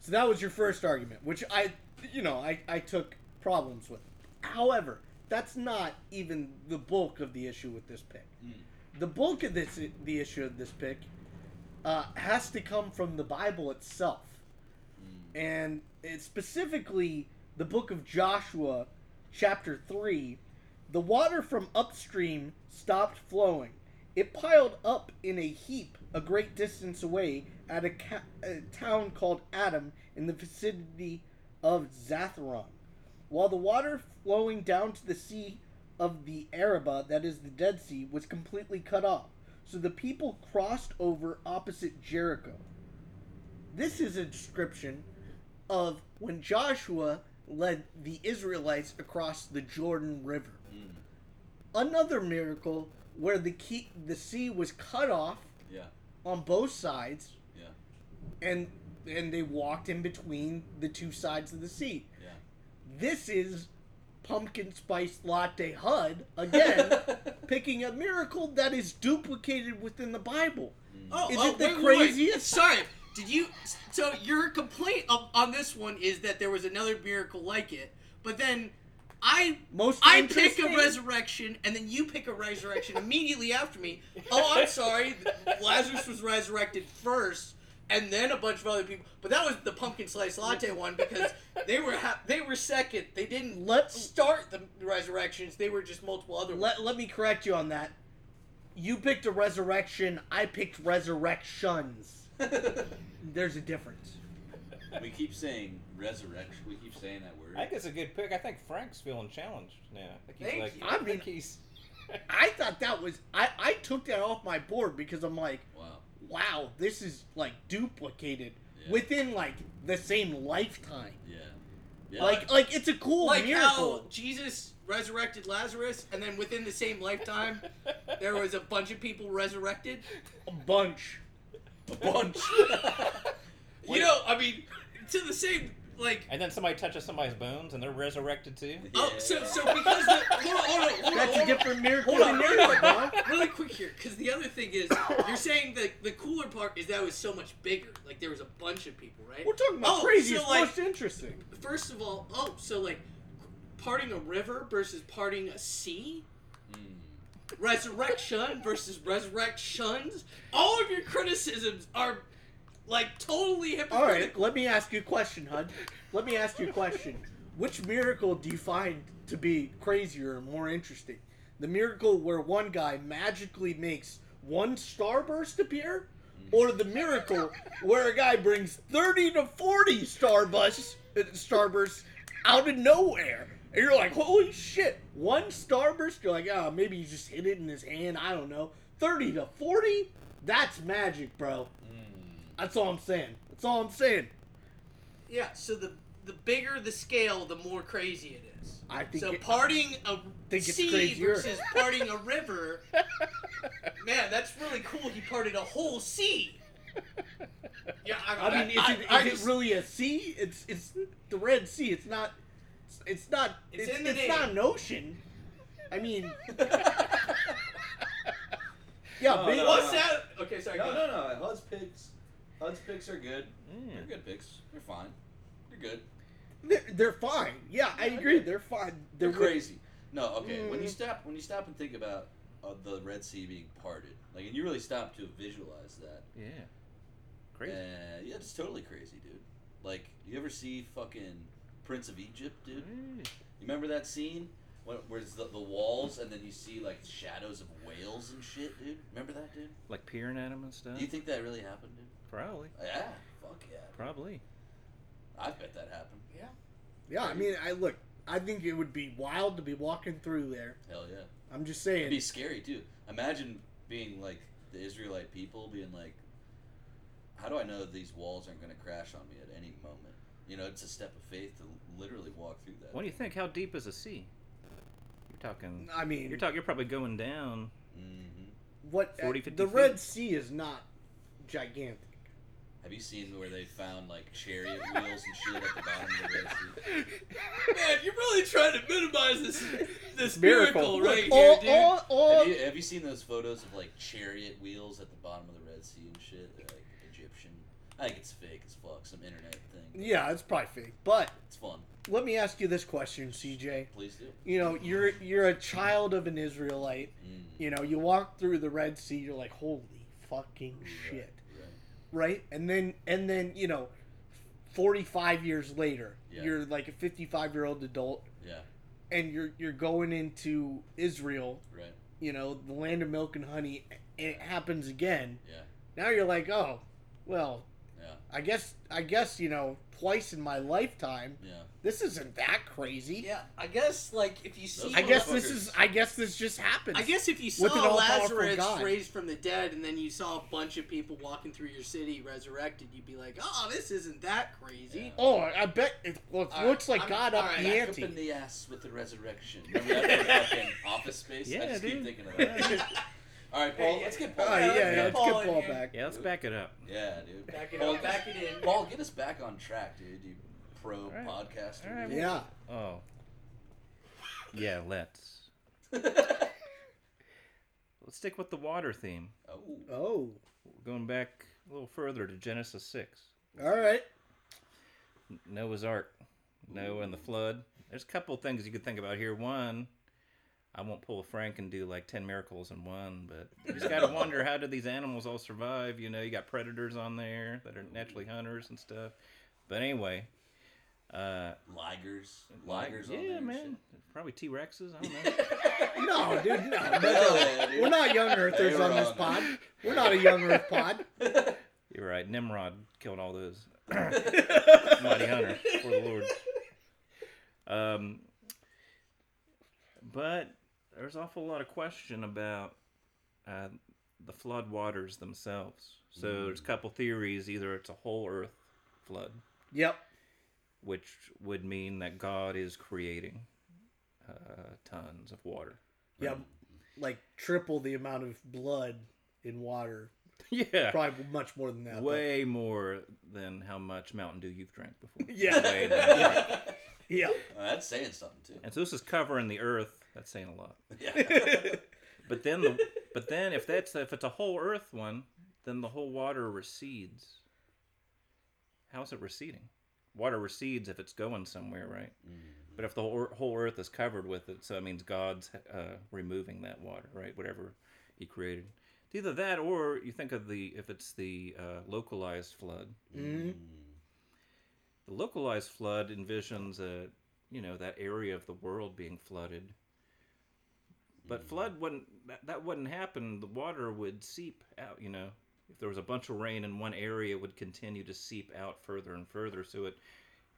So that was your first argument, which I, you know, I, I took problems with. However, that's not even the bulk of the issue with this pick. Mm. The bulk of this, the issue of this pick, uh, has to come from the Bible itself, Mm. and it's specifically the book of Joshua, chapter three. The water from upstream stopped flowing. It piled up in a heap a great distance away at a, ca- a town called Adam in the vicinity of Zarethan. While the water flowing down to the sea of the Arabah, that is the Dead Sea, was completely cut off. So the people crossed over opposite Jericho. This is a description of when Joshua led the Israelites across the Jordan River. Mm. Another miracle where the key, the sea was cut off Yeah. on both sides Yeah. and and they walked in between the two sides of the sea. Yeah. This is pumpkin spice latte Hud again picking a miracle that is duplicated within the Bible. Oh, Is oh, it the wait, wait, wait. Sorry, did you? So your complaint of, on this one is that there was another miracle like it, but then I Most I pick a resurrection, and then you pick a resurrection immediately after me. Oh, I'm sorry, Lazarus was resurrected first, and then a bunch of other people. But that was the pumpkin slice latte one because they were ha- they were second. They didn't Let's- start the resurrections. They were just multiple other. ones. Let, let me correct you on that. You picked a resurrection, I picked resurrections. There's a difference. We keep saying resurrection. We keep saying that word. I think it's a good pick. I think Frank's feeling challenged now. I think he's Thank like, you. I, I mean- think he's. I thought that was I, I took that off my board because I'm like, wow. wow, this is like duplicated Yeah. within like the same lifetime. Yeah. Yeah. Like like it's a cool like miracle. how Jesus resurrected Lazarus, and then within the same lifetime, there was a bunch of people resurrected. a bunch. A bunch. You know, I mean, to the same like. And then somebody touches somebody's bones and they're resurrected too. Oh, so so because the hold on, hold on, hold on, That's a hold on. different miracle Hold than on, yours, really, really quick here, because the other thing is, you're saying that the cooler part is that it was so much bigger. Like there was a bunch of people, right? We're talking about Oh, crazy. so, like- most interesting. First of all, oh, so like parting a river versus parting a sea. Mm. Resurrection versus resurrections. All of your criticisms are like totally hypocritical. All right, let me ask you a question, Hud. Let me ask you a question. Which miracle do you find to be crazier and more interesting? The miracle where one guy magically makes one starburst appear, or the miracle where a guy brings thirty to forty starbursts, starbursts out of nowhere, and you're like, "Holy shit!" One starburst, you're like, oh, maybe he just hit it in his hand." I don't know. Thirty to forty, that's magic, bro. Hmm. That's all I'm saying. That's all I'm saying. Yeah. So the the bigger the scale, the more crazy it is. I think So it- parting a think sea crazier. versus parting a river. Man, that's really cool. He parted a whole sea. Yeah, I, I mean, is, I- it, is I it just- really a sea? It's it's the Red Sea. It's not. It's, it's not. It's It's, it's, in the name. not an ocean. I mean, yeah, No, big, no, What's that? Okay, sorry. No, no, no. Hud's picks. Hud's picks are good. Mm. They're good picks. They're fine. They're good. they're, they're fine. Yeah, I agree. yeah. They're fine. They're, They're crazy. No, okay. When you Mm. stop, when you stop and think about uh, the Red Sea being parted, like, and you really stop to visualize that. Yeah. Crazy. Uh, yeah, it's totally crazy, dude. Like, you ever see fucking Prince of Egypt, dude? Mm. You remember that scene when, where's the, the walls, and then you see like shadows of whales and shit, dude. Remember that, dude? Like peering at them and stuff. Do you think that really happened, dude? Probably. Yeah. Fuck yeah. Probably. I bet that happened. Yeah, Yeah. I mean, I look. I think it would be wild to be walking through there. Hell yeah. I'm just saying. It'd be scary too. Imagine being like the Israelite people, being like, "How do I know these walls aren't going to crash on me at any moment?" You know, it's a step of faith to literally walk through that. What do you think? How deep is the sea? You're talking. I mean, You're talking. You're probably going down. hmm what 40, uh, 50 the feet? Red Sea is not gigantic. Have you seen where they found like chariot wheels and shit at the bottom of the Red Sea? Man, you're really trying to minimize this this Miracle. miracle, right all, here, dude. all, all, Have you, have you seen those photos of like chariot wheels at the bottom of the Red Sea and shit? Like Egyptian. I think it's fake as fuck, some internet thing. yeah, it's probably fake. But It's fun. let me ask you this question, CJ. Please do. You know, you're you're a child of an Israelite. Mm. You know, you walk through the Red Sea. You're like, holy fucking shit, Right. right? And then and then you know, 45 years later, Yeah. you're like a 55 year old adult, Yeah. and you're you're going into Israel. Right. You know, the land of milk and honey, and it happens again. Yeah. Now you're like, oh, well. I guess I guess you know twice in my lifetime. Yeah. This isn't that crazy. Yeah, I guess like if you see, I guess this is I guess this just happens. I guess if you saw all-powerful Lazarus raised from the dead, and then you saw a bunch of people walking through your city resurrected, you'd be like, "Oh, this isn't that crazy." Yeah. Oh, I bet it, well, it looks right, like I'm- God up right, the Back up in the ass with the resurrection. Remember that fucking Office Space? I Yeah, just dude. keep thinking of that. All right, Paul. Let's get Paul. Oh, yeah, back. yeah, let's let's get get Paul Paul back. Yeah, let's back it up. Yeah, dude. Back it Paul, up, back it in. Paul, get us back on track, dude. You pro right. podcaster. All right. Yeah. Oh. Yeah, let's. Let's stick with the water theme. oh. Oh, Going back a little further to Genesis 6. all right. Noah's Ark. Noah and the flood. There's a couple things you could think about here. One, I won't pull a Frank and do like 10 miracles in one, but you just got to wonder how did these animals all survive? You know, you got predators on there that are naturally hunters and stuff. But anyway, uh, Ligers. Ligers on yeah, there man. Probably T Rexes. I don't know. No, dude, no. shit. Hell yeah, dude. We're not young earthers on this on pod. We're not a young earth pod. You're right. Nimrod killed all those. Mighty hunter for the Lord. Um, but there's an awful lot of question about uh, the flood waters themselves. So there's a couple theories. Either it's a whole Earth flood, Yep. which would mean that God is creating uh, tons of water. Yep. Like triple the amount of blood in water. Yeah. Probably much more than that. but- Way more than how much Mountain Dew you've drank before. Yeah. Way more. Yeah. Uh, that's saying something too. And so this is covering the earth. That's saying a lot. Yeah. But then, the, but then if that's if it's a whole Earth one, then the whole water recedes. How's it receding? Water recedes if it's going somewhere, right? But if the whole, whole Earth is covered with it, so it means God's uh, removing that water, right? Whatever He created. It's either that, or you think of the if it's the uh, localized flood. hmm The localized flood envisions a, you know, that area of the world being flooded. But flood wouldn't that, that wouldn't happen. The water would seep out. You know, if there was a bunch of rain in one area, it would continue to seep out further and further. So it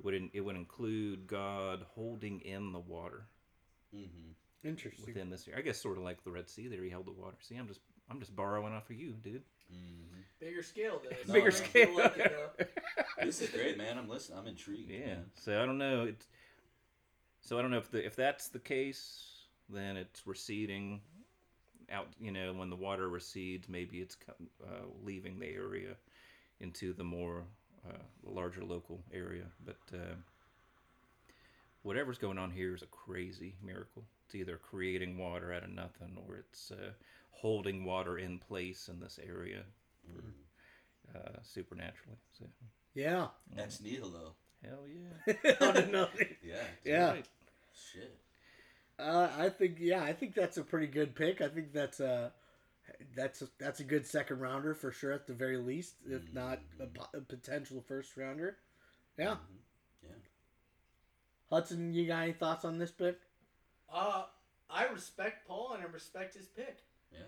would in- it would include God holding in the water Mm-hmm. Interesting. within this area. I guess sort of like the Red Sea there. He held the water. See, I'm just I'm just borrowing off of you, dude. Mm-hmm. Bigger scale, though. No, Bigger no. scale. Like it. This is great, man. I'm listening. I'm intrigued. Yeah. man. So I don't know. It's so I don't know if the if that's the case, then it's receding out. You know, when the water recedes, maybe it's uh, leaving the area into the more uh, larger local area. But uh, whatever's going on here is a crazy miracle. It's either creating water out of nothing, or it's uh, holding water in place in this area for, uh, supernaturally. So Yeah. Ex nihilo. hell yeah. Out of nothing. Yeah. Yeah. Right. Shit. Uh, I think yeah, I think that's a pretty good pick. I think that's a that's a, that's a good second rounder for sure at the very least, if not a, a potential first rounder. Yeah. Yeah. Hudson, you got any thoughts on this pick? Uh, I respect Paul and I respect his pick. Yeah.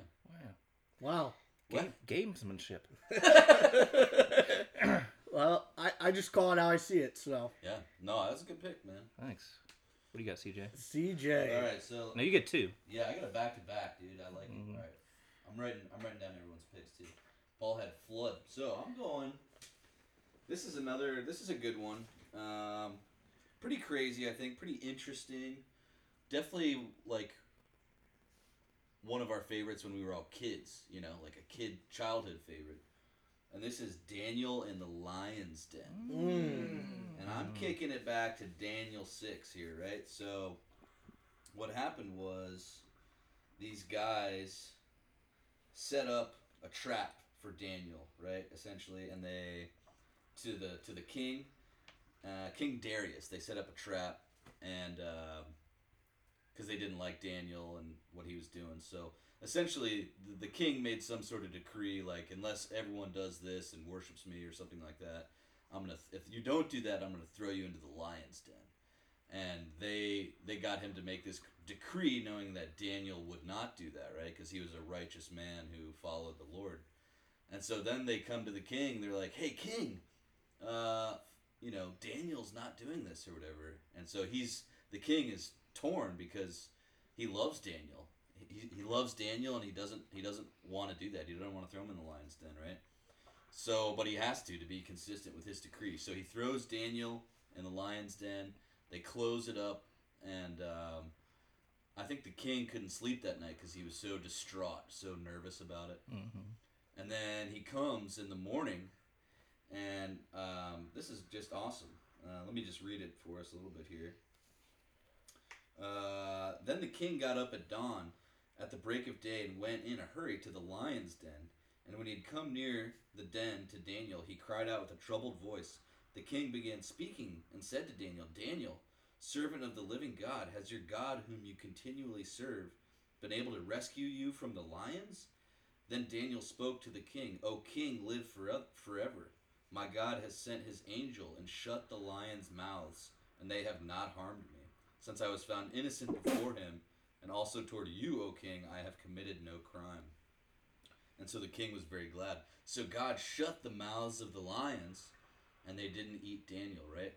Wow. Wow. Game, gamesmanship. well, I, I just call it how I see it. So Yeah. No, that was a good pick, man. Thanks. What do you got, CJ? CJ. All right, so No, you get two. yeah, I got a back to back, dude. I like it. All right, I'm writing. I'm writing down everyone's picks too. Paul had flood, so I'm going. This is another. This is a good one. Um, pretty crazy, I think. Pretty interesting. Definitely like one of our favorites when we were all kids. You know, like a kid childhood favorite. And this is Daniel in the Lion's Den. Mm. And I'm kicking it back to Daniel 6 here, right? So, what happened was these guys set up a trap for Daniel, right? Essentially, and they to the to the king, uh, King Darius. They set up a trap, and because they didn't like Daniel and what he was doing, so essentially the, king made some sort of decree, like unless everyone does this and worships me or something like that, I'm gonna if you don't do that, I'm gonna throw you into the lion's den. And they they got him to make this decree, knowing that Daniel would not do that, right? Because he was a righteous man who followed the Lord. And so then they come to the king. They're like, "Hey, king, uh, you know Daniel's not doing this or whatever." And so he's the king is torn because he loves Daniel. He, he loves Daniel, and he doesn't he doesn't want to do that. He doesn't want to throw him in the lion's den, right? So, but he has to to be consistent with his decree. So he throws Daniel in the lion's den. They close it up, and um, I think the king couldn't sleep that night because he was so distraught, so nervous about it. Mm-hmm. And then he comes in the morning, and um, this is just awesome. Uh, let me just read it for us a little bit here. Uh, then the king got up at dawn, at the break of day, and went in a hurry to the lion's den. And when he had come near the den to Daniel, he cried out with a troubled voice. The king began speaking and said to Daniel, Daniel, servant of the living God, has your God, whom you continually serve, been able to rescue you from the lions? Then Daniel spoke to the king, O king, live fore- forever. My God has sent his angel and shut the lions' mouths, and they have not harmed me. Since I was found innocent before him, and also toward you, O king, I have committed no crime. And so the king was very glad. So God shut the mouths of the lions, and they didn't eat Daniel, right?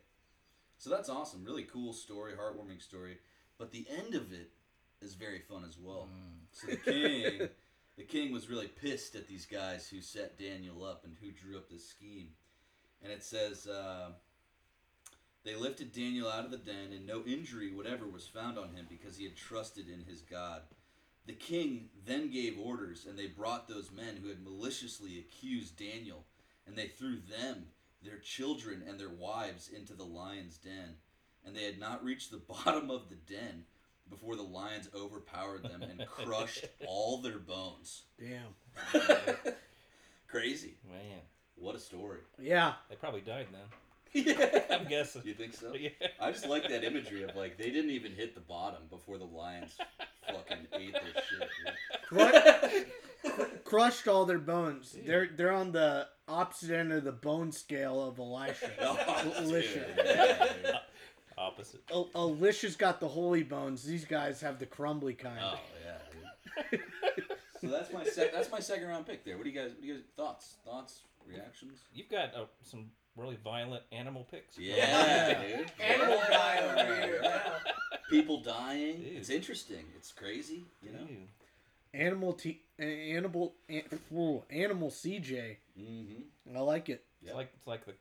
So that's awesome. Really cool story, heartwarming story. But the end of it is very fun as well. So the king, the king was really pissed at these guys who set Daniel up and who drew up this scheme. And it says, uh, they lifted Daniel out of the den, and no injury whatever was found on him because he had trusted in his God. The king then gave orders, and they brought those men who had maliciously accused Daniel, and they threw them, their children, and their wives into the lion's den. And they had not reached the bottom of the den before the lions overpowered them and crushed all their bones. Damn. Crazy. Man, What a story. Yeah. they probably died then. Yeah. I'm guessing. You think so? yeah. I just like that imagery of like they didn't even hit the bottom before the lions fucking ate their shit. dude. Cru- crushed all their bones. They're they're on the opposite end of the bone scale of Elisha. Oh, dude, yeah. Opposite. El- Elisha's got the holy bones. These guys have the crumbly kind. Oh yeah. So that's my sec- that's my second round pick there. What do you guys what do you guys thoughts? Thoughts? Reactions? You've got uh, some really violent animal picks. Yeah, dude. Animal guy over here. Yeah. People dying. Dude. It's interesting. It's crazy, you know? Ew. Animal T. Animal. An- ooh, animal CJ. Mm-hmm. I like it. It's like it's like the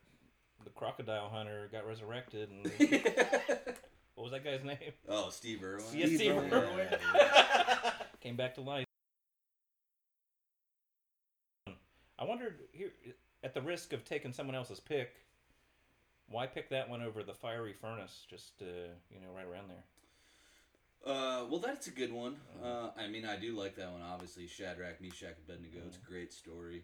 the crocodile hunter got resurrected and what was that guy's name? oh, Steve Irwin. Yeah, Steve Irwin. Irwin. Came back to life. I wondered here, at the risk of taking someone else's pick, why pick that one over the fiery furnace? Just uh, you know, right around there. Uh, well, that's a good one. Uh, I mean, I do like that one. Obviously, Shadrach, Meshach, Abednego. It's a great story.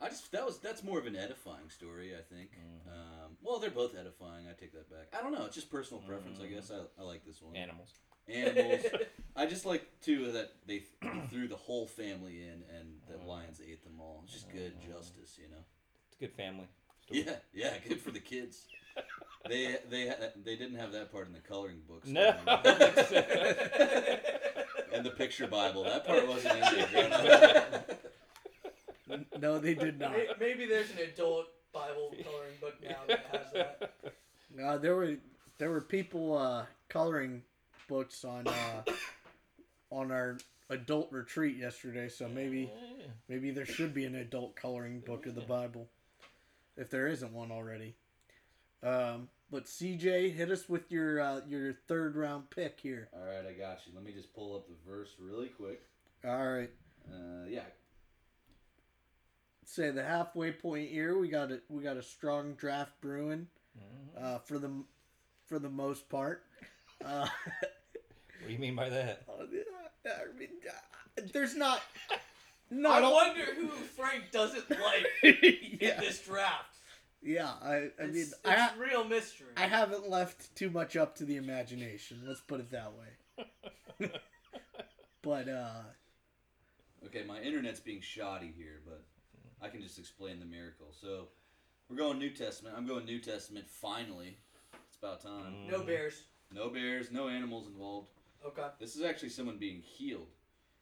I just that was that's more of an edifying story. I think. Mm-hmm. Um, well, they're both edifying. I take that back. I don't know. It's just personal preference. I mm-hmm. guess I, I like this one. Animals. Animals. I just like too that they threw the whole family in and the mm-hmm. lions ate them all. It's just good justice, you know. It's a good family. Story. Yeah, yeah, good for the kids. They they they didn't have that part in the coloring books. No. And the picture Bible, that part wasn't in there. Grandma. No, they did not. Maybe there's an adult Bible coloring book now that has that. Uh, there were there were people uh, coloring books on uh, on our adult retreat yesterday, so maybe maybe there should be an adult coloring book of the Bible, if there isn't one already. Um, but CJ, hit us with your uh, your third round pick here. All right, I got you. Let me just pull up the verse really quick. All right, Uh, yeah, say the halfway point here. We got a we got a strong draft brewing uh, for the for the most part. Uh, What do you mean by that? I mean, uh, there's not. No, I Not a- wonder who Frank doesn't like yeah, in this draft. yeah. I, I mean, It's, it's I, ha- real mystery. I haven't left too much up to the imagination. Let's put it that way. but uh, Okay, my internet's being shoddy here, but I can just explain the miracle. So, we're going New Testament. I'm going New Testament finally. It's about time. Mm. no bears. No bears, no animals involved. Okay. This is actually someone being healed.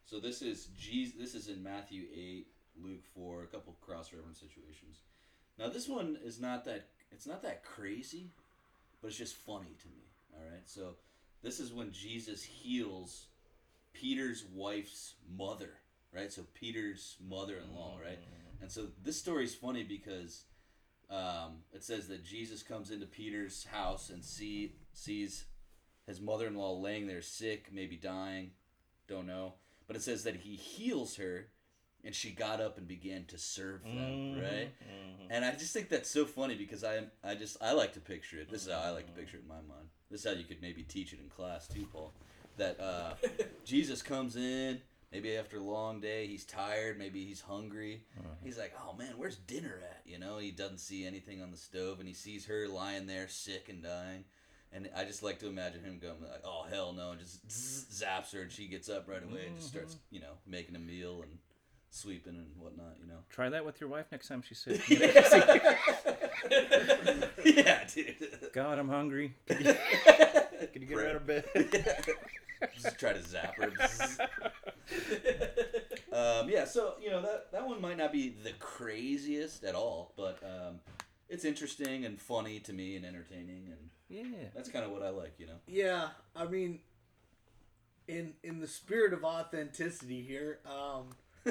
So this is Jesus. This is in Matthew eight, Luke four, a couple cross reference situations. Now this one is not that it's not that crazy, but it's just funny to me. All right, so this is when Jesus heals Peter's wife's mother, right? So Peter's mother-in-law, mm. right? And so this story is funny because um, it says that Jesus comes into Peter's house and see sees his mother-in-law laying there sick, maybe dying, don't know. But it says that he heals her, and she got up and began to serve them, right? And I just think that's so funny because I I just I like to picture it. This is how I like to picture it in my mind. This is how you could maybe teach it in class too, Paul. That uh, Jesus comes in, maybe after a long day, he's tired, maybe he's hungry. Uh-huh. He's like, "Oh man, where's dinner at?" You know, he doesn't see anything on the stove, and he sees her lying there, sick and dying. And I just like to imagine him going like, "Oh hell no!" and just zaps her, and she gets up right away and just mm-hmm. starts, you know, making a meal and sweeping and whatnot. You know. Try that with your wife next time she says, yeah, dude. "God, I'm hungry. Can you, can you get her out of bed?" Just try to zap her. um, yeah, so you know that that one might not be the craziest at all, but um, it's interesting and funny to me and entertaining, and yeah. that's kind of what I like. You know. yeah, I mean, in in the spirit of authenticity here, um,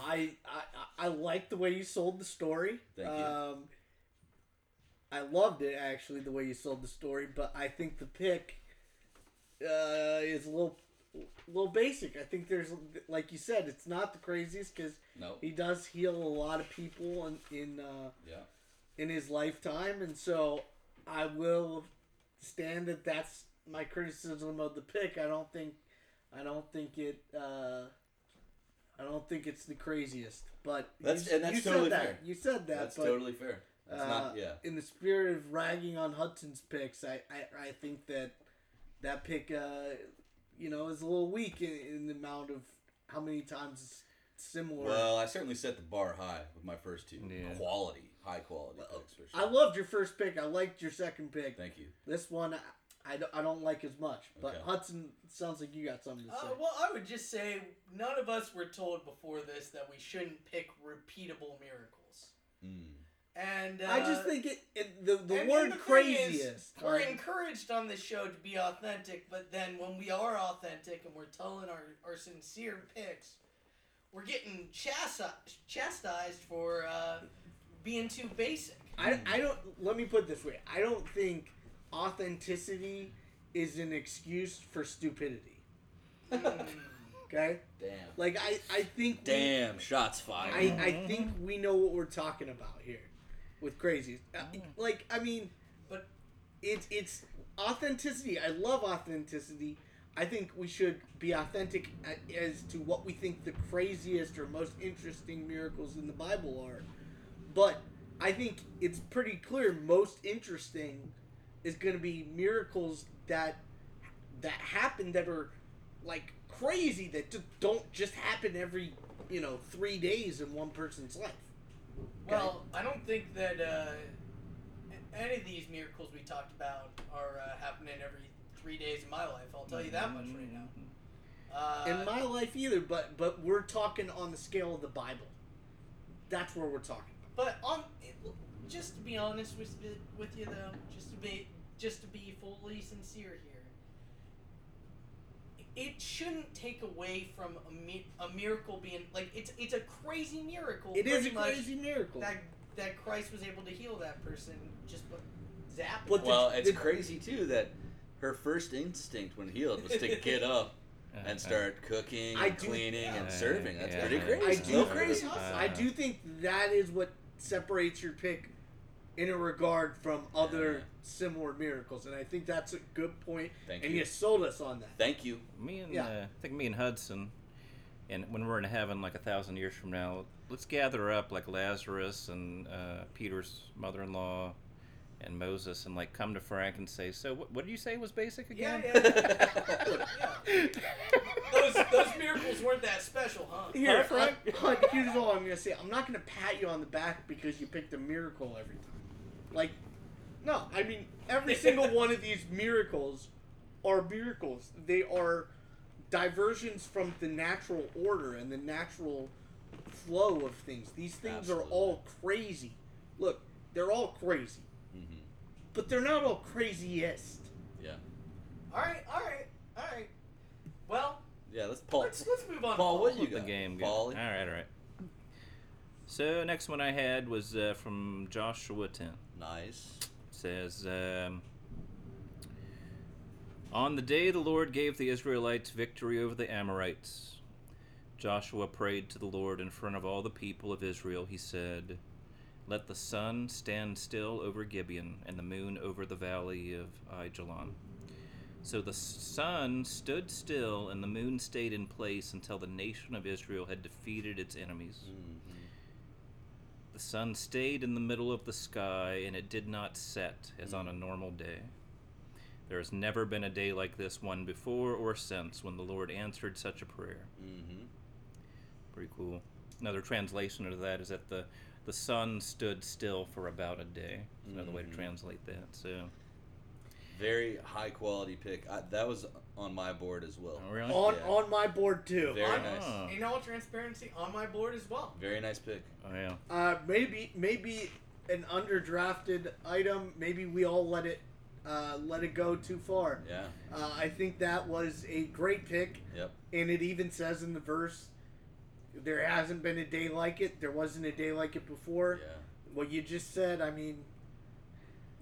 I, I I like the way you sold the story. Thank you. Um, I loved it actually the way you sold the story, but I think the pick uh, is a little little basic. I think there's like you said, it's not the craziest because No. he does heal a lot of people in in uh, Yeah. in his lifetime, and so I will stand that that's my criticism of the pick. I don't think I don't think it. Uh, I don't think it's the craziest, but That's- you, and that's you totally said that. fair. You said that, That's but totally fair. That's uh, not. Yeah. in the spirit of ragging on Hudson's picks, I, I, I think that that pick, uh, you know, is a little weak in, in the amount of how many times it's similar. Well, I certainly set the bar high with my first two. Yeah. Quality, high quality picks for I loved your first pick. I liked your second pick. Thank you. This one, I, I, don't, I don't like as much. But Okay. Hudson sounds like you got something to say. Uh, well, I would just say none of us were told before this that we shouldn't pick repeatable miracles. Mm. And uh, I just think it, it the, the and- word and the craziest. Is, we're like- encouraged on this show to be authentic, but then when we are authentic and we're telling our, our sincere picks, we're getting chastised, chastised for uh, being too basic. I, I don't let me put it this way. I don't think authenticity is an excuse for stupidity. Mm. Okay? Damn. Like I, I think we- Damn. Shots fired. I, I think we know what we're talking about here with crazies. Uh, Like I mean, But- it's it's authenticity. I love authenticity. I think we should be authentic as to what we think the craziest or most interesting miracles in the Bible are. But I think it's pretty clear most interesting is going to be miracles that that happen that are like crazy that just don't just happen every you know three days in one person's life. Well, I don't think that uh, any of these miracles we talked about are uh, happening every three days in my life. I'll tell you that much right now. Uh, in my life either, but but we're talking on the scale of the Bible. That's where we're talking. But on, just to be honest with with you though, just to be just to be fully sincere here, it shouldn't take away from a, mi- a miracle being like it's it's a crazy miracle. It is a crazy miracle. that that Christ was able to heal that person just by zap. But the- Well, it's the- crazy too that her first instinct when healed was to get up and start cooking, and do- cleaning, and serving. That's Yeah. pretty crazy. I do, no crazy. Uh, I do think that is what separates your pick in a regard from other Yeah. similar miracles, and I think that's a good point. Thank you. and you. you sold us on that. Thank you. Me and Yeah. uh, I think me and Hudson, and when we're in heaven, like a thousand years from now, let's gather up like Lazarus and uh, Peter's mother-in-law and Moses, and like come to Frank and say, "So, what, what did you say was basic again?" yeah. yeah. Those those miracles weren't that special, huh? Here, Huh, Frank? I- here's all I'm gonna say. I'm not gonna pat you on the back because you picked a miracle every time. Like, no, I mean every single one of these miracles are miracles. They are diversions from the natural order and the natural flow of things. These things are all crazy. Look, they're all crazy, hmm but they're not all craziest. Yeah. All right, all right, all right. Well, Yeah. Let's Paul. let's let's move on. Paul, what you the got? game. Paul. All right, all right. So next one I had was uh, from Joshua 10. Nice. It says, um, On the day the Lord gave the Israelites victory over the Amorites, Joshua prayed to the Lord in front of all the people of Israel. He said, Let the sun stand still over Gibeon and the moon over the valley of Ajalon. So the sun stood still and the moon stayed in place until the nation of Israel had defeated its enemies. hmm The sun stayed in the middle of the sky, and it did not set as on a normal day. There has never been a day like this one before or since when the Lord answered such a prayer. hmm Pretty cool. Another translation of that is that the the sun stood still for about a day. That's Another way to Mhm. translate that. So, Very high quality pick. I, that was on my board as well. oh, really? On Yeah. on my board too. Very On- nice. Oh. In all transparency, on my board as well. Very nice pick. Oh yeah. Uh, maybe maybe an underdrafted item. Maybe we all let it uh, let it go too far. Yeah. Uh, I think that was a great pick, Yep. and it even says in the verse, "There hasn't been a day like it. There wasn't a day like it before." Yeah. What you just said, I mean,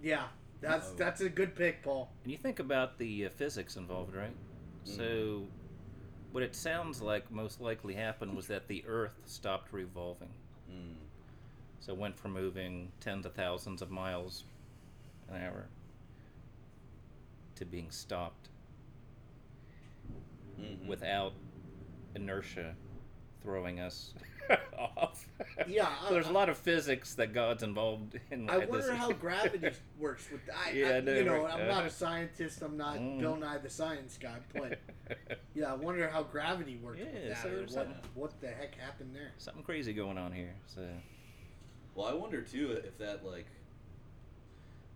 yeah, that's Oh. that's a good pick, Paul. And you think about the uh, physics involved, right? So, what it sounds like most likely happened was that the Earth stopped revolving. Mm. So it went from moving tens of thousands of miles an hour to being stopped Mhm. without inertia throwing us off. Yeah, so there's I- a lot of physics that God's involved in. I this. wonder how gravity works with that. I, Yeah, I, I know, you know, right? I'm not a scientist. I'm not Mm. Bill Nye the Science Guy, but yeah, I wonder how gravity works with Yeah, that. so or what, what the heck happened there? Something crazy going on here. So Well, I wonder too if that like,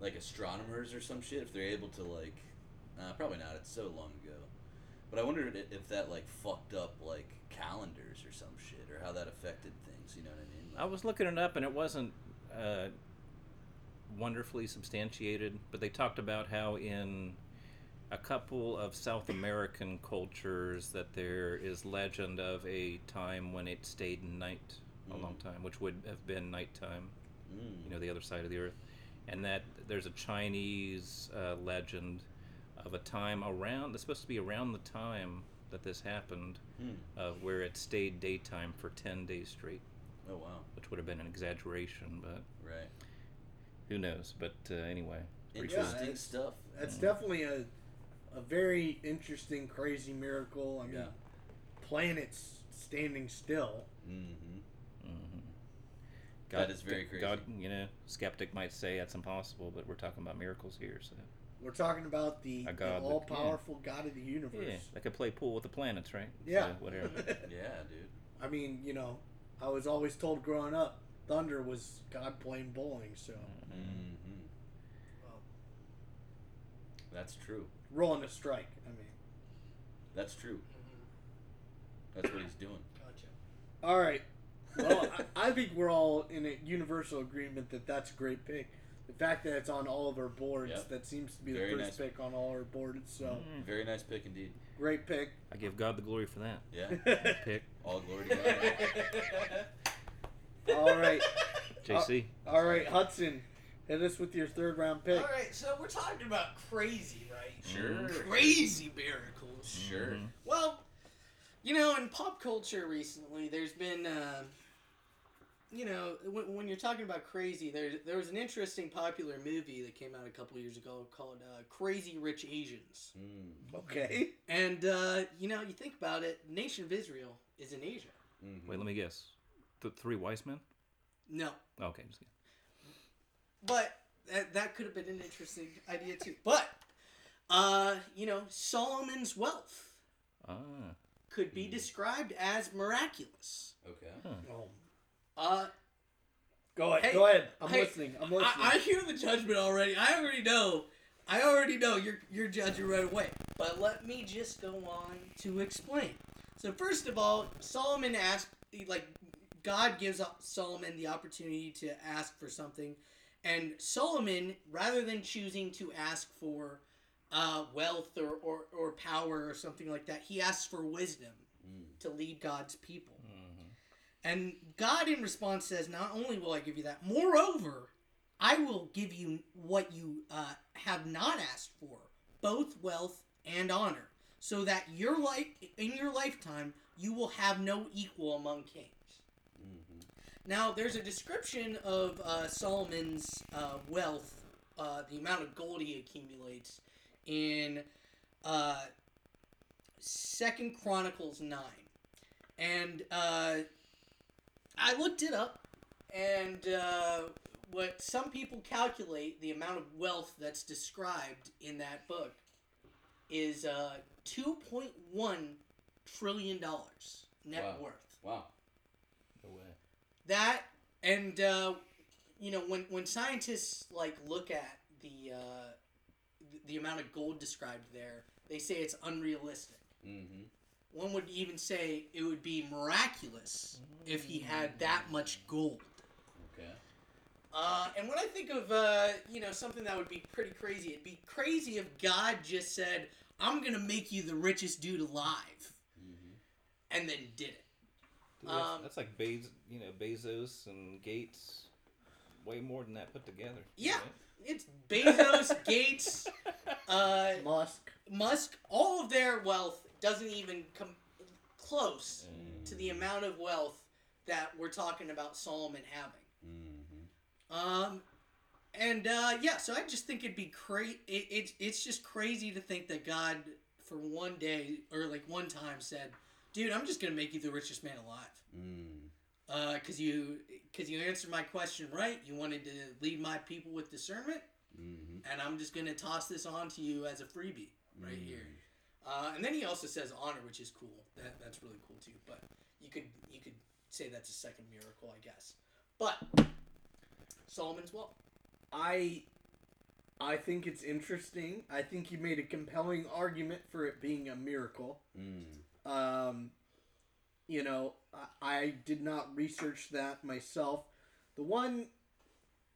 like astronomers or some shit, if they're able to like, nah, probably not. It's so long ago. But I wonder if- if that like fucked up like calendars or some shit, or how that affected things. You know what I mean? I was looking it up, and it wasn't uh, wonderfully substantiated, but they talked about how in a couple of South American cultures that there is legend of a time when it stayed night a long time, which would have been nighttime, Mm. you know, the other side of the earth, and that there's a Chinese uh, legend of a time around. It's supposed to be around the time that this happened, Hmm. of where it stayed daytime for ten days straight Oh wow. which would have been an exaggeration, but Right. who knows? But uh, anyway, pretty Yeah. Interesting stuff. That's definitely a a very interesting, crazy miracle. I mean, Yeah. planets standing still. Mm-hmm. Mhm. That is very crazy. God, you know, skeptic might say that's impossible, but we're talking about miracles here, so We're talking about the, the all-powerful God of the universe. yeah, universe. they could play pool with the planets, right? Yeah. So, whatever. Yeah, dude. I mean, you know, I was always told growing up, thunder was God playing bowling. So Mm-hmm. That's true. rolling a strike. I mean, That's true. Mhm. That's what he's doing. Gotcha. all right. Well, I, I think we're all in a universal agreement that that's a great pick. The fact that it's on all of our boards, Yep. that seems to be Very the first nice. pick on all our boards. So mm. Very nice pick indeed. great pick. I give God the glory for that Yeah. pick. All glory to God. all right, JC. Uh, all right, Hudson, hit us with your third round pick. All right, so we're talking about crazy, right? Mm-hmm. Sure. Crazy miracles. Sure. Well, you know, in pop culture recently, there's been, uh, you know, when, when you're talking about crazy, there there was an interesting popular movie that came out a couple years ago called uh, Crazy Rich Asians. Mm. Okay. And uh, you know, you think about it, Nation of Israel is in Asia. Mhm. Wait, let me guess. The three wise men? No, Okay, just kidding. but that, that could have been an interesting idea too. But uh, you know, Solomon's wealth Ah. could be described as miraculous. Okay. Oh. Uh, Go ahead. Hey, go ahead. I'm hey, listening. I'm listening. I, I hear the judgment already. I already know. I already know you're you're judging right away. But let me just go on to explain. So first of all, Solomon asked, like, God gives Solomon the opportunity to ask for something, and Solomon, rather than choosing to ask for uh, wealth or, or or power or something like that, he asks for wisdom Mm. to lead God's people. And God, in response, says, Not only will I give you that, moreover, I will give you what you uh, have not asked for, both wealth and honor, so that your life in your lifetime you will have no equal among kings. Mhm. Now, there's a description of uh, Solomon's uh, wealth, uh, the amount of gold he accumulates, in uh, Second Chronicles nine, and uh, I looked it up, and uh, what some people calculate the amount of wealth that's described in that book is uh, two point one trillion dollars net Wow. worth Wow. No way. that and uh, you know when when scientists like look at the uh, the, the amount of gold described there they say it's unrealistic Mm-hmm. One would even say it would be miraculous if he had that much gold Okay. uh, and when I think of uh, you know something that would be pretty crazy, it'd be crazy if God just said, "I'm gonna make you the richest dude alive," Mm-hmm. and then did it. Dude, that's, Um, that's like Bez, you know, Bezos and Gates. Way more than that put together. Yeah. right? It's Bezos, Gates, uh, Musk. Musk. All of their wealth doesn't even come close Mm. to the amount of wealth that we're talking about Solomon having. Mm-hmm. Um, and uh, yeah, so I just think it'd be crazy. It, it's it's just crazy to think that God, for one day or like one time, said, "Dude, I'm just gonna make you the richest man alive." Mm. Uh, cause you, cause you answered my question right. You wanted to lead my people with discernment, Mm-hmm. and I'm just gonna toss this on to you as a freebie right here. Uh, and then he also says honor, which is cool. That that's really cool too. But you could you could say that's a second miracle, I guess. But Solomon's well. I I think it's interesting. I think you made a compelling argument for it being a miracle. Mm. Um, you know, I, I did not research that myself. The one,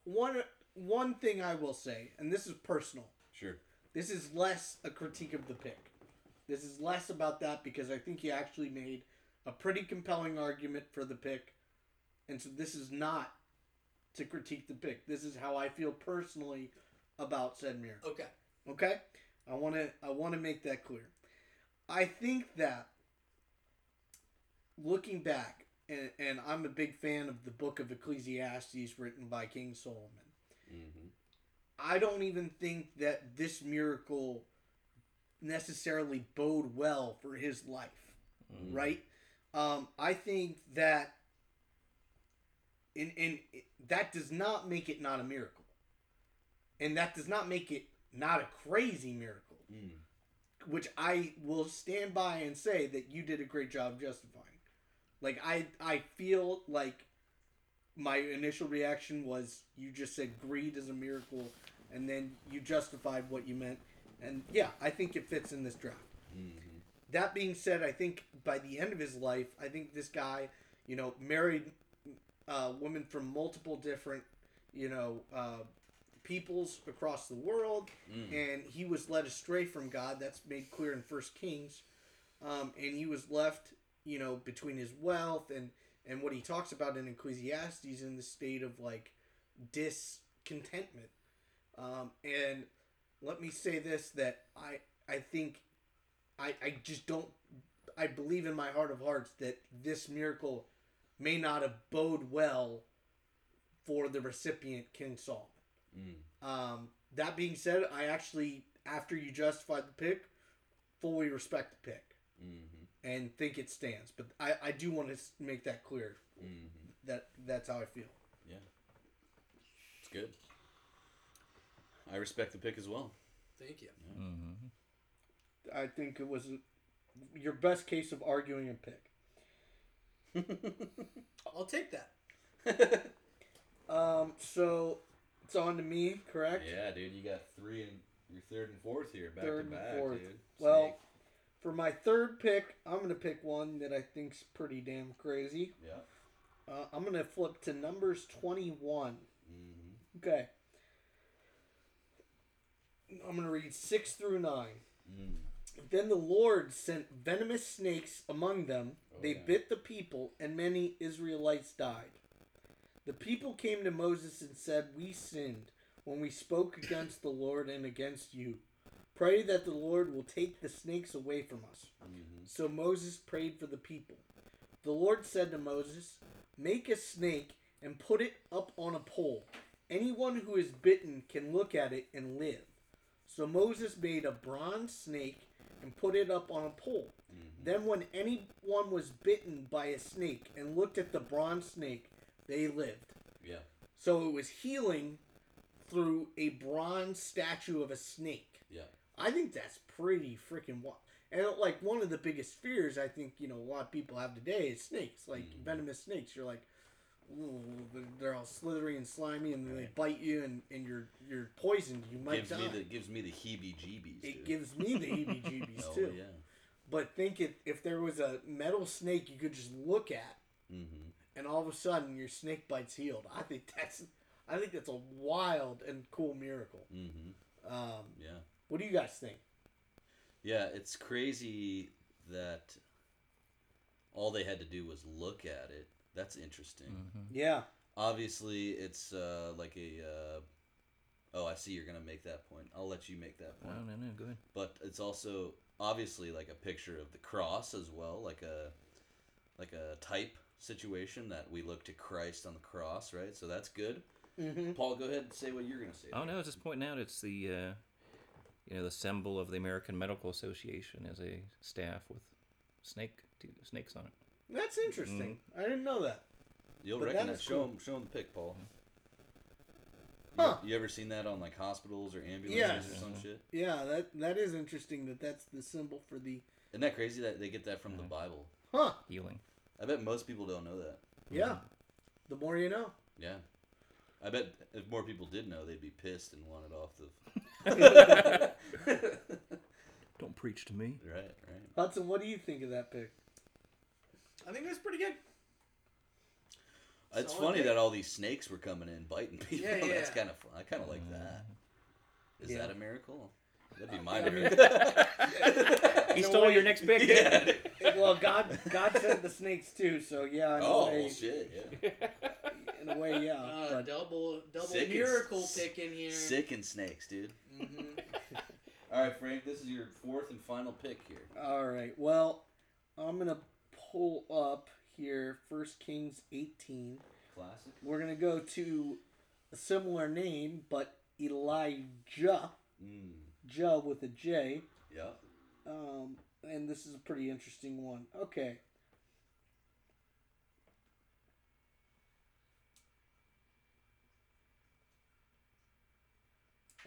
one, one thing I will say, and this is personal. Sure. This is less a critique of the pick. This is less about that because I think he actually made a pretty compelling argument for the pick, and so this is not to critique the pick. This is how I feel personally about said miracle. Okay. Okay, I want to I want to make that clear. I think that looking back, and, and I'm a big fan of the book of Ecclesiastes written by King Solomon. Mm-hmm. I don't even think that this miracle necessarily bode well for his life, Mm. right? Um, I think that in in that does not make it not a miracle, and that does not make it not a crazy miracle, Mm. which I will stand by and say that you did a great job justifying. Like I I feel like my initial reaction was you just said greed is a miracle and then you justified what you meant And yeah, I think it fits in this draft. hmm That being said, I think by the end of his life, I think this guy, you know, married uh, women from multiple different, you know, uh, peoples across the world, Mm. and he was led astray from God. That's made clear in First Kings, um, and he was left, you know, between his wealth and and what he talks about in Ecclesiastes in the state of like discontentment. Um, and let me say this: that I I think I I just don't I believe in my heart of hearts that this miracle may not have bode well for the recipient King Solomon. Mm. Um, that being said, I actually, after you justified the pick, fully respect the pick hmm and think it stands. But I, I do want to make that clear. hmm That that's how I feel. Yeah, it's good. I respect the pick as well. Thank you. Mm-hmm. I think it was your best case of arguing a pick. I'll take that. Um, so it's on to me, correct? yeah, dude, you got three and your third and fourth here, back Third to and back, fourth. dude. Well, Snake. For my third pick, I'm gonna pick one that I think's pretty damn crazy. yeah. Uh, I'm gonna flip to numbers 21. hmm Okay. I'm gonna read six through nine. Mm. Then the Lord sent venomous snakes among them. Oh, they yeah. bit the people, and many Israelites died. The people came to Moses and said, We sinned when we spoke against the Lord and against you. Pray that the Lord will take the snakes away from us. hmm So Moses prayed for the people. The Lord said to Moses, Make a snake and put it up on a pole. Anyone who is bitten can look at it and live. So Moses made a bronze snake and put it up on a pole. hmm Then, when anyone was bitten by a snake and looked at the bronze snake, they lived. Yeah. So it was healing through a bronze statue of a snake. Yeah. I think that's pretty freaking wild. And like one of the biggest fears I think you know a lot of people have today is snakes, like Mhm. venomous snakes. You're like, they're all slithery and slimy, and then they bite you, and, and you're you're poisoned. You might Gives die. me the gives me the heebie-jeebies. it dude. gives me the heebie-jeebies oh, too. yeah. But think it if there was a metal snake you could just look at, hmm and all of a sudden your snake bite's healed. I think that's I think that's a wild and cool miracle. hmm Um, Yeah. what do you guys think? Yeah, it's crazy that all they had to do was look at it. That's interesting. Mm-hmm. Yeah, Obviously, it's uh, like a. Uh, oh, I see. You're gonna make that point. I'll let you make that point. no, no. Go ahead. But it's also obviously like a picture of the cross as well, like a like a type situation that we look to Christ on the cross, right? So that's good. mm-hmm. Paul, go ahead and say what you're gonna say. Oh no, I was just pointing out it's the uh, you know the symbol of the American Medical Association as a staff with snake snakes on it. That's mm-hmm. interesting. I didn't know that. You'll But that recognize. is Show cool. him. Show him the pic, Paul. Huh. You, you ever seen that on like hospitals or ambulances Yes. or some mm-hmm. shit? Yeah, that that is interesting that that's the symbol for the. Isn't that crazy that they get that from the mm-hmm. Bible? Huh? Healing. I bet most people don't know that. Yeah. The more you know. Yeah. I bet if more people did know, they'd be pissed and want it off the. Don't preach to me. right, right. Hudson, what do you think of that pick? I think it was pretty good. It's Solid funny pick. that all these snakes were coming in biting people. Yeah, That's kind of fun. I kind of like that. Is Yeah. that a miracle? That'd be my I miracle. He In stole way- your next pick. yeah. Well, God God sent the snakes too, so yeah. In Oh a way, shit! Yeah. in a way, yeah. Uh, double double Sick as- miracle pick in here. Sick and snakes, dude. hmm All right, Frank. This is your fourth and final pick here. all right. Well, I'm gonna pull up here First Kings 18. Classic. We're gonna go to a similar name, but Elijah, Mm. Jah with a J. Yeah. Um, and this is a pretty interesting one. Okay.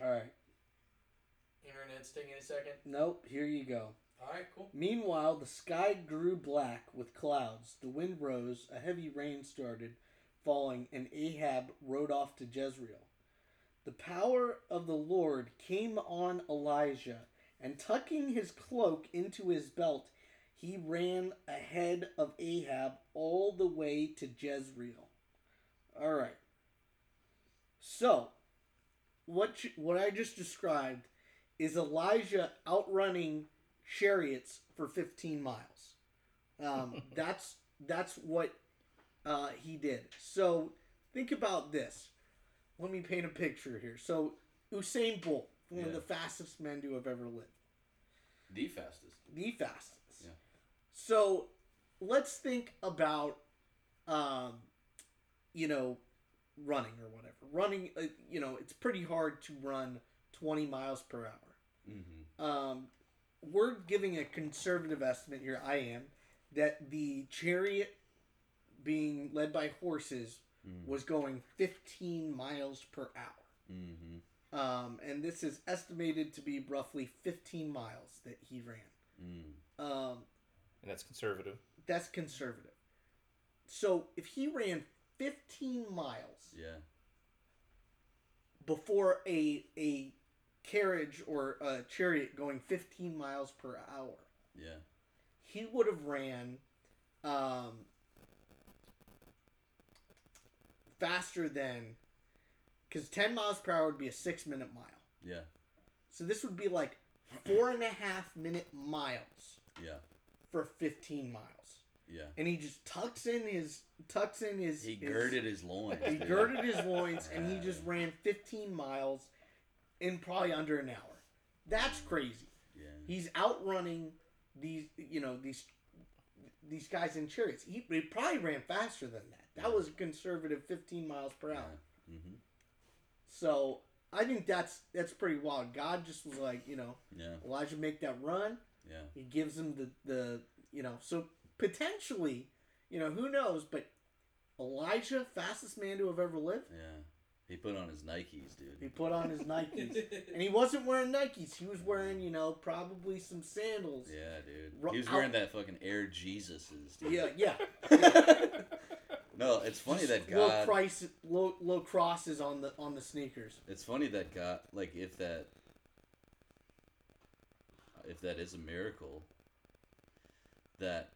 All right. Internet's taking a second. Nope. Here you go. All right, cool. Meanwhile, the sky grew black with clouds. The wind rose. A heavy rain started falling, and Ahab rode off to Jezreel. The power of the Lord came on Elijah, and tucking his cloak into his belt, he ran ahead of Ahab all the way to Jezreel. All right. So, what you, what I just described is Elijah outrunning chariots for 15 miles. Um, that's that's what uh, he did. So think about this. Let me paint a picture here. So Usain Bolt, one of the fastest men to have ever lived, The fastest. the fastest. Yeah. So let's think about, um, you know, running or whatever. Running, uh, you know, it's pretty hard to run 20 miles per hour. Mm-hmm. Um, we're giving a conservative estimate here. I am that the chariot being led by horses Mm. was going 15 miles per hour. Mm-hmm. Um, and this is estimated to be roughly 15 miles that he ran. Mm. Um, And that's conservative. that's conservative. So if he ran 15 miles Yeah. before a a carriage or a chariot going 15 miles per hour, Yeah. he would have ran um, faster than because 10 miles per hour would be a six minute mile. Yeah. So this would be like four and a half minute miles Yeah. for 15 miles. Yeah. And he just tucks in his tucks in his He girded his loins. he girded his loins and he just ran 15 miles in probably under an hour. That's crazy. Yeah. He's outrunning these, you know, these these guys in chariots. He, he probably ran faster than that. That was a conservative 15 miles per hour. Mm-hmm. So I think that's that's pretty wild. God just was like, you know, Yeah. Elijah make that run. Yeah. He gives him the the you know, so potentially, you know, who knows? But Elijah, fastest man to have ever lived. Yeah. He put on his Nikes, dude. He put on his Nikes. And he wasn't wearing Nikes. He was wearing, you know, probably some sandals. Yeah, dude. He was out- wearing that fucking Air Jesuses, dude. Yeah, yeah. No, it's funny that Little God. Christ, low, low crosses on the on the sneakers. It's funny that God, like, if that, if that is a miracle, that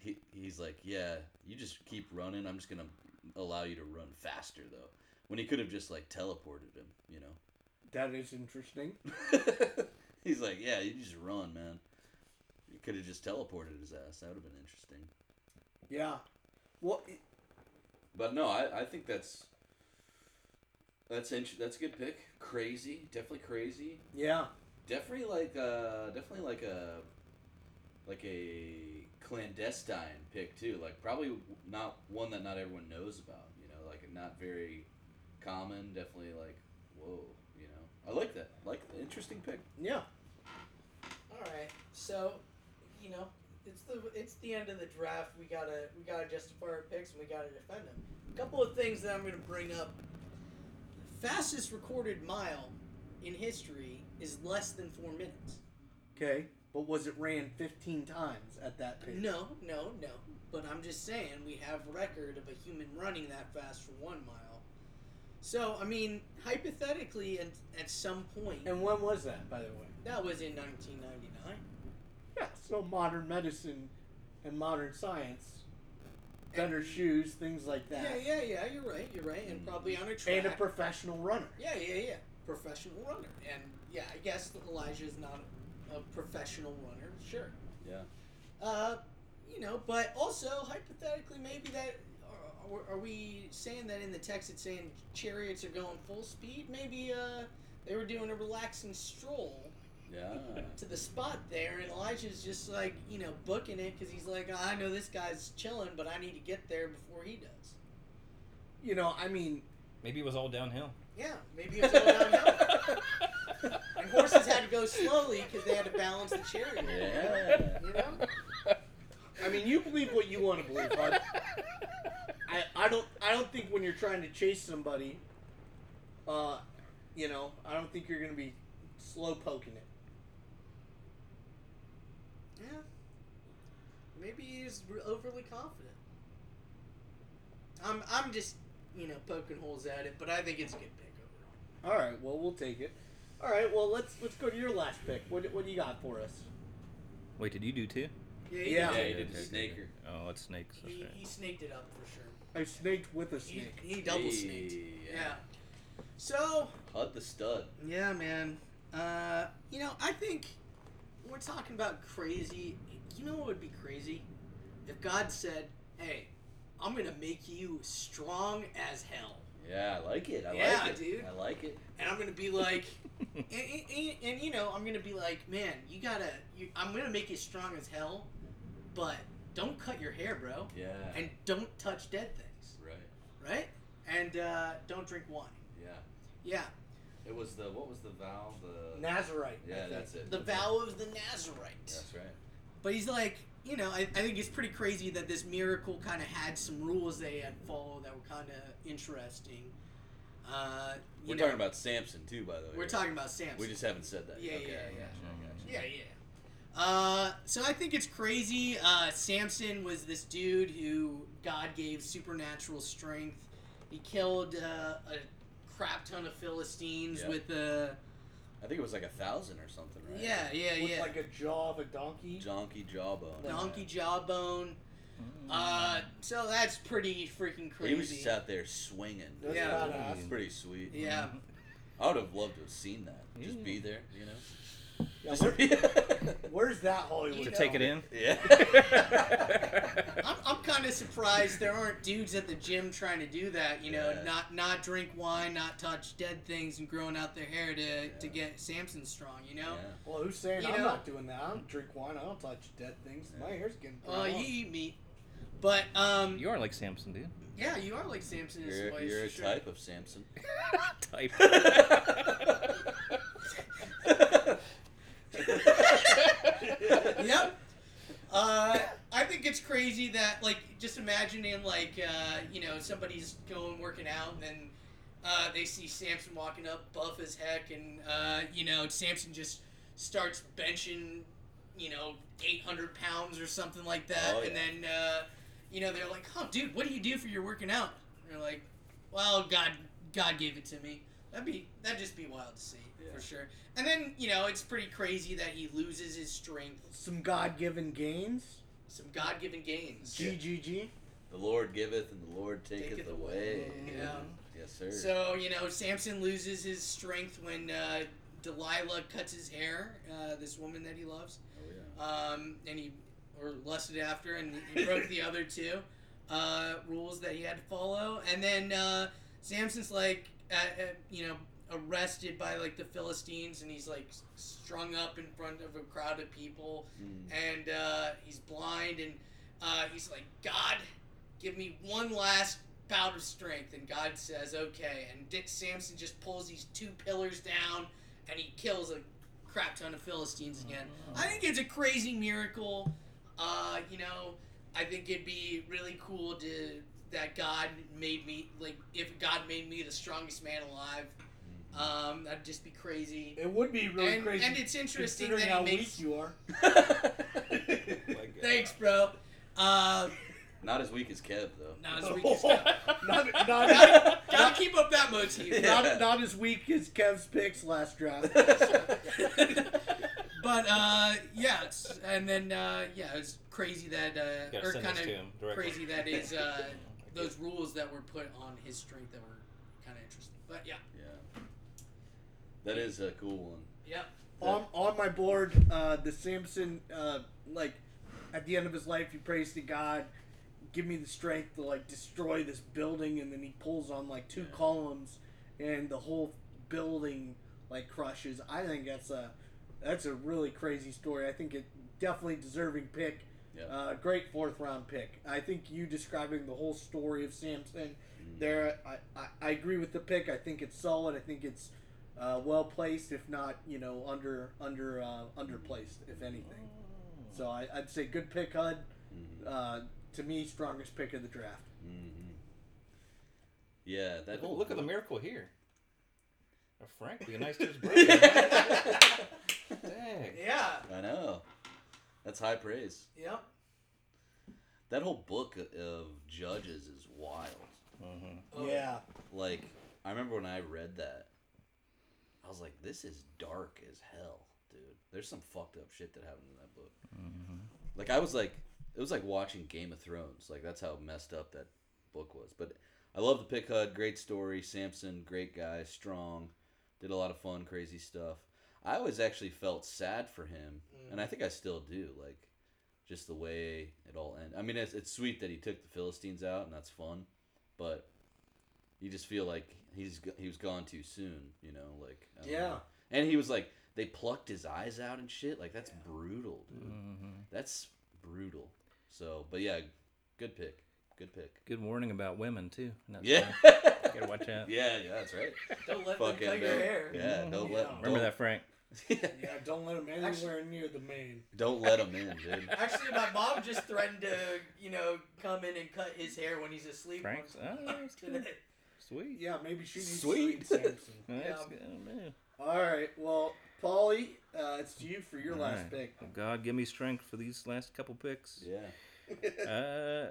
he he's like, yeah, you just keep running. I'm just gonna allow you to run faster, though. When he could have just like teleported him, you know. That is interesting. he's like, yeah, you just run, man. You could have just teleported his ass. That would have been interesting. Yeah. Well, it- But no, I, I think that's that's int- that's a good pick. Crazy, definitely crazy. yeah. Definitely like uh definitely like a like a clandestine pick too. Like probably not one that not everyone knows about. You know, like not very common. Definitely like whoa. You know, I like that. Like interesting pick. Yeah. All right, so you know it's the it's the end of the draft. We gotta we gotta justify our picks and we gotta defend them. A couple of things that I'm gonna bring up. Fastest recorded mile in history is less than four minutes. Okay. But was it ran 15 times at that pace? No, no, no. But I'm just saying we have record of a human running that fast for one mile. So I mean, hypothetically, and at some point, And when was that, by the way? that was in 1999. Yeah. So modern medicine and modern science, better shoes, things like that. Yeah, yeah, yeah. You're right. You're right, and probably on a track. And a professional runner. Yeah, yeah, yeah. Professional runner. And yeah, I guess Elijah is not a professional runner, sure. Yeah. Uh, you know, but also hypothetically, maybe that are, are we saying that in the text it's saying chariots are going full speed? Maybe uh, they were doing a relaxing stroll Yeah. to the spot there, and Elijah's just like you know booking it because he's like, I know this guy's chilling, but I need to get there before he does. You know, I mean, Maybe it was all downhill. Yeah, maybe it was all downhill. and horses had to go slowly because they had to balance the chariot. Yeah. You know? I mean, you believe what you want to believe, bud. I, I don't I don't think when you're trying to chase somebody, uh, you know, I don't think you're gonna be slow poking it. Yeah. Maybe he's r- overly confident. I'm I'm just you know poking holes at it, but I think it's a good pick overall. All right. Well, we'll take it. All right. Well, let's let's go to your last pick. What what do you got for us? Wait, did you do two? Yeah, he, Yeah. Yeah, did. he did the snaker. Oh, it's snakes. He, Okay. he snaked it up for sure. I snaked with a snake. he double Hey, snaked. yeah. Yeah. So Hud the stud. yeah, man. Uh, you know, I think we're talking about crazy. You know what would be crazy? If God said, "Hey, I'm gonna make you strong as hell." Yeah, I like it. I Yeah, like it. dude. I like it. and I'm gonna be like, and, and, and, and, you know, I'm gonna be like, man, you gotta, you, I'm gonna make you strong as hell, but don't cut your hair, bro, Yeah. and don't touch dead things, right. right? And uh, don't drink wine. Yeah. Yeah, It was the what was the vow? The Nazarite. Yeah, that's it. the That's vow of the Nazarite. It. That's right. But he's like, you know, I, I think it's pretty crazy that this miracle kind of had some rules they had followed that were kind of interesting. Uh, you We're know, talking about Samson too, by the way. we're right? talking about Samson. We just haven't said that. Yeah, okay, yeah, yeah. gotcha, Yeah, yeah. Uh, so I think it's crazy. Uh, Samson was this dude who God gave supernatural strength. He killed uh, a crap ton of Philistines Yeah. with a I think it was like a thousand or something, right? yeah, yeah, yeah With yeah. like a jaw of a donkey. Donkey jawbone. donkey jawbone. Uh, so that's pretty freaking crazy. He was just out there swinging. That's Yeah. badass. Pretty sweet. yeah. I would have loved to have seen that. Just be there, you know. Yeah, where- where's that Hollywood? To take it in. yeah. I'm, I'm kind of surprised there aren't dudes at the gym trying to do that. You know, Yeah. not not drink wine, not touch dead things, and growing out their hair to, to get Samson strong. You know. Yeah. Well, who's saying You I'm know- not doing that? I don't drink wine. I don't touch dead things. My hair's getting. Uh, brown. you eat meat, but um, You are like Samson, dude. yeah, you are like Samson in You're, some ways. you're a sure. type of Samson. Type. yep. Uh, I think it's crazy that like just imagining like uh, you know somebody's going working out and then uh, they see Samson walking up buff as heck and uh, you know Samson just starts benching you know 800 pounds or something like that. Oh, and then uh, you know they're like oh dude what do you do for your working out? And they're like well God God gave it to me that'd be that'd just be wild to see Yeah. for sure and then you know it's pretty crazy that he loses his strength Some God-given gains. some God-given gains. GGG. The Lord giveth and the Lord taketh, Taketh away. away. Yeah. Yes, sir. So you know, Samson loses his strength when uh, Delilah cuts his hair. Uh, this woman that he loves, oh, yeah. um, and he or lusted after, and he broke the other two uh, rules that he had to follow. And then uh, Samson's like, uh, uh, you know, arrested by like the Philistines, and he's like strung up in front of a crowd of people. Mm. and uh, he's blind, and uh, he's like, God, give me one last bout of strength. And God says, okay. And Dick Samson just pulls these two pillars down, and he kills a crap ton of Philistines again. I think it's a crazy miracle. Uh, you know, I think it'd be really cool to that God made me like if God made me the strongest man alive. Um, that'd just be crazy. It would be really And- crazy. and it's interesting that how makes- weak you are. Thanks, bro. Uh, Not as weak as Kev, though. not as weak as Kev. not, not, gotta, gotta keep up that motif. not, not as weak as Kev's picks last draft. But uh, yeah, and then uh, yeah, it's crazy that uh, or kind of crazy that is uh, those rules that were put on his strength that were kind of interesting. But yeah, yeah. That is a cool one. yeah, on, on my board, uh, the Samson, uh, like, at the end of his life, he prays to God, give me the strength to, like, destroy this building, and then he pulls on, like, two Yeah. columns, and the whole building, like, crushes. I think that's a, that's a really crazy story. I think it definitely deserving pick. Yeah. Uh, great fourth round pick. I think you describing the whole story of Samson Mm. there, I, I, I agree with the pick. I think it's solid. I think it's uh, well placed, if not you know under under uh, underplaced, if anything. So I, I'd say good pick, Hud. Mhm. Uh, to me, strongest pick of the draft. Mhm. Yeah, that whole Look at the miracle here. Uh, Frank being nice to his brother. Dang. yeah, I know. That's high praise. yep. That whole book of Judges is wild. Mhm. Oh, yeah, Like, I remember when I read that, I was like, this is dark as hell, dude. There's some fucked up shit that happened in that book. Like I was like, it was like watching Game of Thrones. Like that's how messed up that book was. But I love the Pick Hud. Great story. Samson, great guy, strong. Did a lot of fun, crazy stuff. I always actually felt sad for him, and I think I still do. Like just the way it all ended. I mean, it's, it's sweet that he took the Philistines out, and that's fun. But you just feel like he's he was gone too soon. You know, like Yeah. know. And he was like, they plucked his eyes out and shit. Like that's brutal, dude. Mm-hmm. That's brutal. So, but yeah, good pick. Good pick. Good warning about women too. Yeah. fine. Gotta watch out. yeah, yeah, that's right. Don't let them Fucking cut your don't- hair. Yeah, don't let. Yeah. Remember don't- that, Frank? Yeah, don't let him anywhere near the mane. Don't let him in, dude. Actually, my mom just threatened to, you know, come in and cut his hair when he's asleep. Frank's. one- Oh, that's good. today. Sweet. Yeah, maybe she needs Sweet. Sweet Samson. That's Yeah. good. Oh, man. All right, well, Paulie, uh, it's to you for your All last right. pick. Well, God, give me strength for these last couple picks. Yeah. Uh,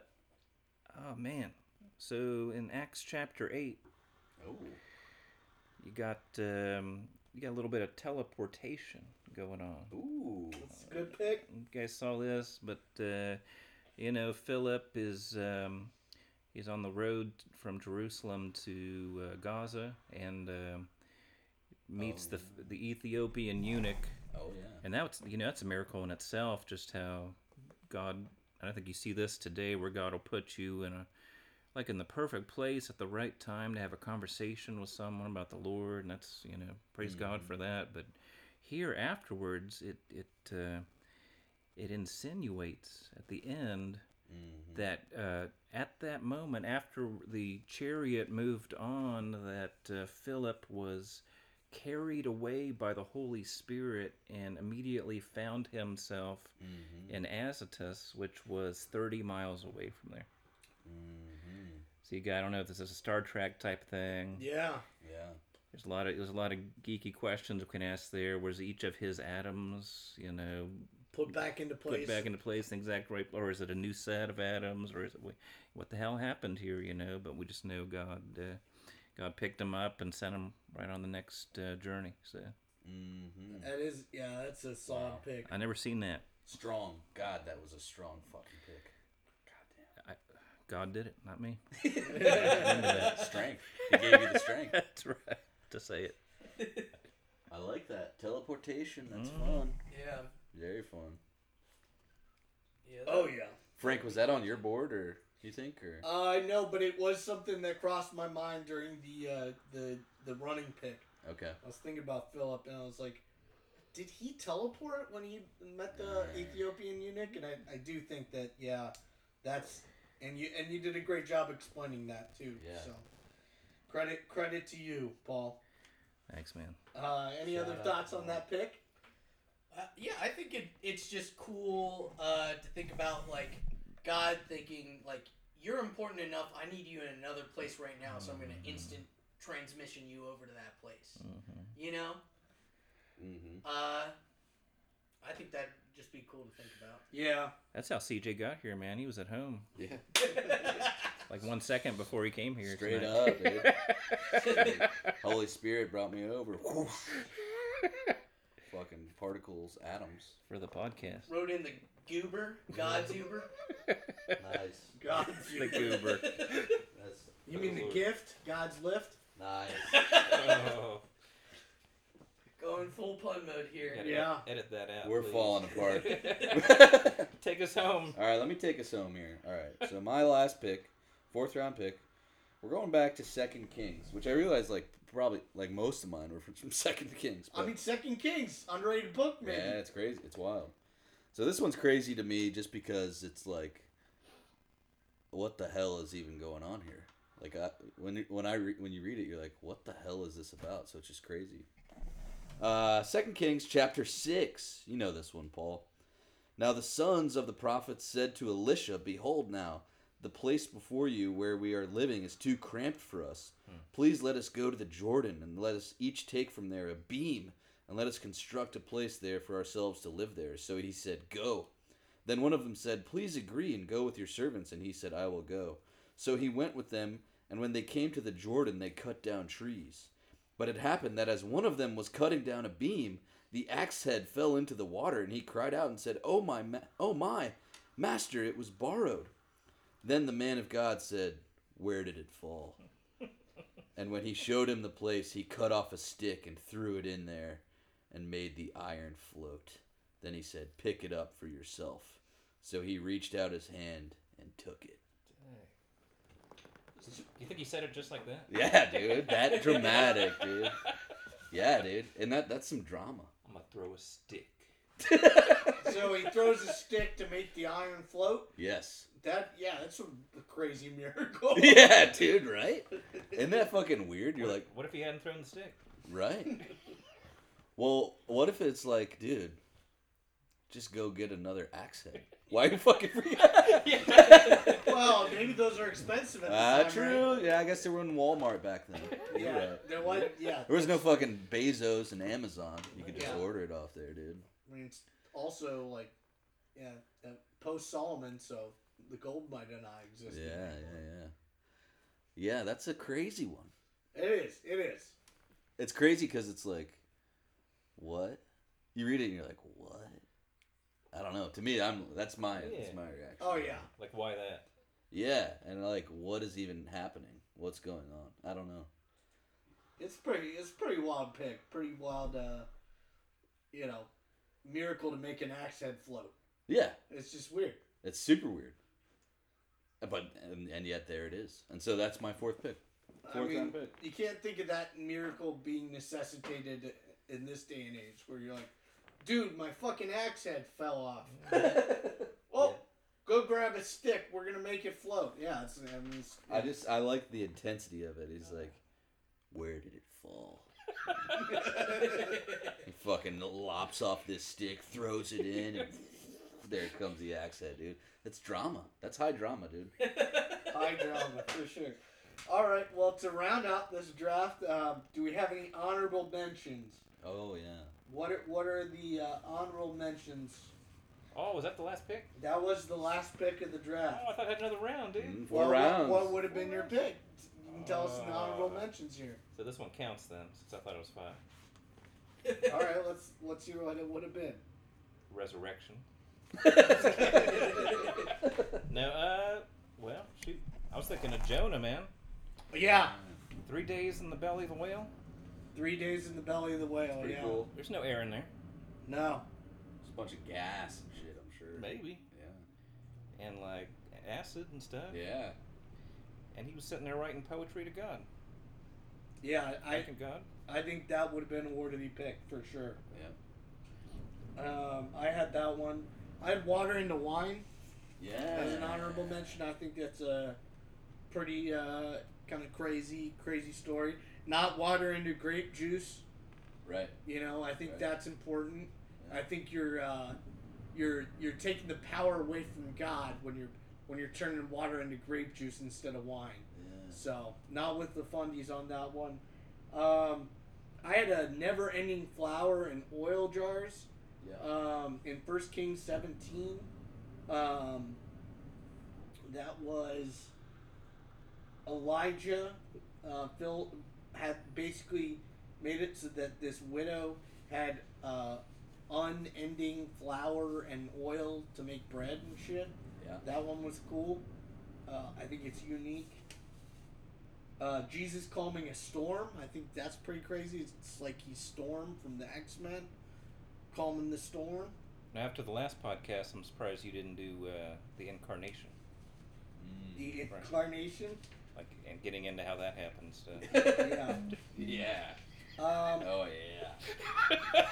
oh man. So in Acts chapter eight, Oh. you got um, you got a little bit of teleportation going on. Ooh. Good pick. You guys saw this, but uh, you know Philip is um, he's on the road from Jerusalem to uh, Gaza and um, meets the the Ethiopian eunuch. Oh yeah. And that's you know that's a miracle in itself. Just how God, I don't think you see this today, where God will put you in a like in the perfect place at the right time to have a conversation with someone about the Lord, and that's you know praise God for that. But here afterwards, it it uh, it insinuates at the end that uh, at that moment after the chariot moved on, that uh, Philip was carried away by the Holy Spirit and immediately found himself in Azotus, which was 30 miles away from there. So you got, I don't know if this is a Star Trek type thing. Yeah. Yeah. There's a lot of there's a lot of geeky questions we can ask there. Was each of his atoms, you know, Put back into place. put back into place in the exact right, or is it a new set of atoms, or is it what the hell happened here? You know, but we just know God, uh, God picked him up and sent him right on the next uh, journey. So Mm-hmm. That is, yeah, that's a solid Wow. pick. I never seen that. Strong. God, that was a strong fucking pick. I, God did it, not me. Strength. He gave you the strength. That's right to say it. I like that. Teleportation. That's Mm. fun. Yeah. Very fun. Yeah. Oh yeah. Frank, was that on your board or you think or? Uh, I know, but it was something that crossed my mind during the uh, the the running pick. Okay. I was thinking about Philip, and I was like, did he teleport when he met the Ethiopian eunuch? And I, I do think that yeah, that's and you and you did a great job explaining that too. Yeah. So credit credit to you, Paul. Thanks, man. Uh, any Shout other thoughts on that pick? Uh, yeah, I think it, it's just cool uh, to think about like God thinking like you're important enough. I need you in another place right now, so I'm gonna instant transmission you over to that place. You know, Mm-hmm. uh, I think that'd just be cool to think about. Yeah. That's how CJ got here, man. He was at home Yeah. like one second before he came here. Straight tonight. up, dude. Holy Spirit brought me over. Fucking particles, atoms. for the podcast. Wrote in the goober, God's Uber. Nice. God's The goober. That's You mean the gift? God's lift? nice. oh, Going full pun mode here. gotta Yeah. Edit that out. We're please. falling apart. Take us home. All right, let me take us home here. All right, so my last pick, fourth round pick, we're going back to Second Kings, which I realize like probably like most of mine were from Second Kings. I mean, Second Kings, underrated book, man. Yeah, it's crazy. It's wild. So this one's crazy to me just because it's like, what the hell is even going on here? Like I, when when I re, when you read it, you're like, what the hell is this about? So it's just crazy. Uh, Second Kings chapter six. You know this one, Paul. Now the sons of the prophets said to Elisha, Behold, now the place before you where we are living is too cramped for us. Please let us go to the Jordan, and let us each take from there a beam, and let us construct a place there for ourselves to live there. So he said, Go. Then one of them said, Please agree and go with your servants. And he said, I will go. So he went with them, and when they came to the Jordan, they cut down trees. But it happened that as one of them was cutting down a beam, the axe head fell into the water, and he cried out and said, "Oh my, ma- oh my, master! It was borrowed." Then the man of God said, "Where did it fall?" and when he showed him the place, he cut off a stick and threw it in there, and made the iron float. Then he said, "Pick it up for yourself." So he reached out his hand and took it. You think he said it just like that? Yeah, dude, that dramatic, dude. Yeah, dude, and that that's some drama. I'm gonna throw a stick. So he throws a stick to make the iron float. yes. That yeah, that's a crazy miracle. Yeah, dude, right? Isn't that fucking weird? You're like, What if he hadn't thrown the stick? right? Well, what if it's like, dude, just go get another axe head? Why you fucking forget? well, maybe those are expensive at the Ah, time. true. Right? Yeah, I guess they were in Walmart back then. You're Yeah, right. there was. Yeah, There was no fucking Bezos and Amazon. You could just Yeah. order it off there, dude. I mean, it's also like, yeah, uh, post Solomon, so the gold might have not Yeah, existed. yeah, yeah. Yeah, that's a crazy one. It is. It is. It's crazy because it's like, what? You read it and you're like, what? I don't know. To me, I'm that's my that's my reaction. Oh yeah. Like why that? Yeah, and like, what is even happening? What's going on? I don't know. It's pretty. It's pretty wild pick. Pretty wild. uh You know, miracle to make an axe head float. Yeah, It's just weird. it's super weird. But and, and yet there it is, and so that's my fourth pick. I Fourth mean, pick. you can't think of that miracle being necessitated in this day and age, where you're like, dude, my fucking axe head fell off. Oh, go grab a stick. We're gonna make it float. Yeah, it's. I mean, it's, I just I like the intensity of it. He's like, where did it fall? He fucking lops off this stick, throws it in, and there comes the axe head, dude. That's drama. That's high drama, dude. high drama for sure. All right. Well, to round out this draft, um, do we have any honorable mentions? Oh yeah. What are, what are the uh, honorable mentions? Oh, was that the last pick? That was the last pick of the draft. Oh, I thought I had another round, dude. Mm, Four Well, what- rounds. What, would have been your pick? You can tell us the honorable Uh, mentions here. So this one counts then, since I thought it was five. All right, let's let's hear what it would have been. Resurrection. No, uh, well, shoot. I was thinking of Jonah, man. Yeah, Three days in the belly of a whale. Three days in the belly of the whale. Pretty yeah. cool. There's no air in there. No. It's a bunch of gas and shit. I'm sure. Maybe. Yeah. And like acid and stuff. Yeah. And he was sitting there writing poetry to God. Yeah, I Thanking God. I think that would have been a worthy pick for sure. Yeah. Um, I had that one. I had water into wine Yeah. as an honorable mention. I think that's a pretty uh, kind of crazy, crazy story. Not water into grape juice. Right. You know, I think Right. that's important. Yeah. I think you're uh, you're you're taking the power away from God when you're when you're turning water into grape juice instead of wine. Yeah. So not with the fundies on that one. Um, I had a never-ending flour and oil jars Yeah. um, in First Kings 17. Um, that was Elijah. Uh, Phil had basically made it so that this widow had uh, unending flour and oil to make bread and shit. Yeah. That one was cool. Uh, I think it's unique. Uh, Jesus calming a storm. I think that's pretty crazy. It's like he's Storm from the X Men, calming the storm. Now, after the last podcast, I'm surprised you didn't do uh, the incarnation, Mm. The Right. incarnation. Like, and getting into how that happens. Yeah. Yeah. Um, Oh yeah.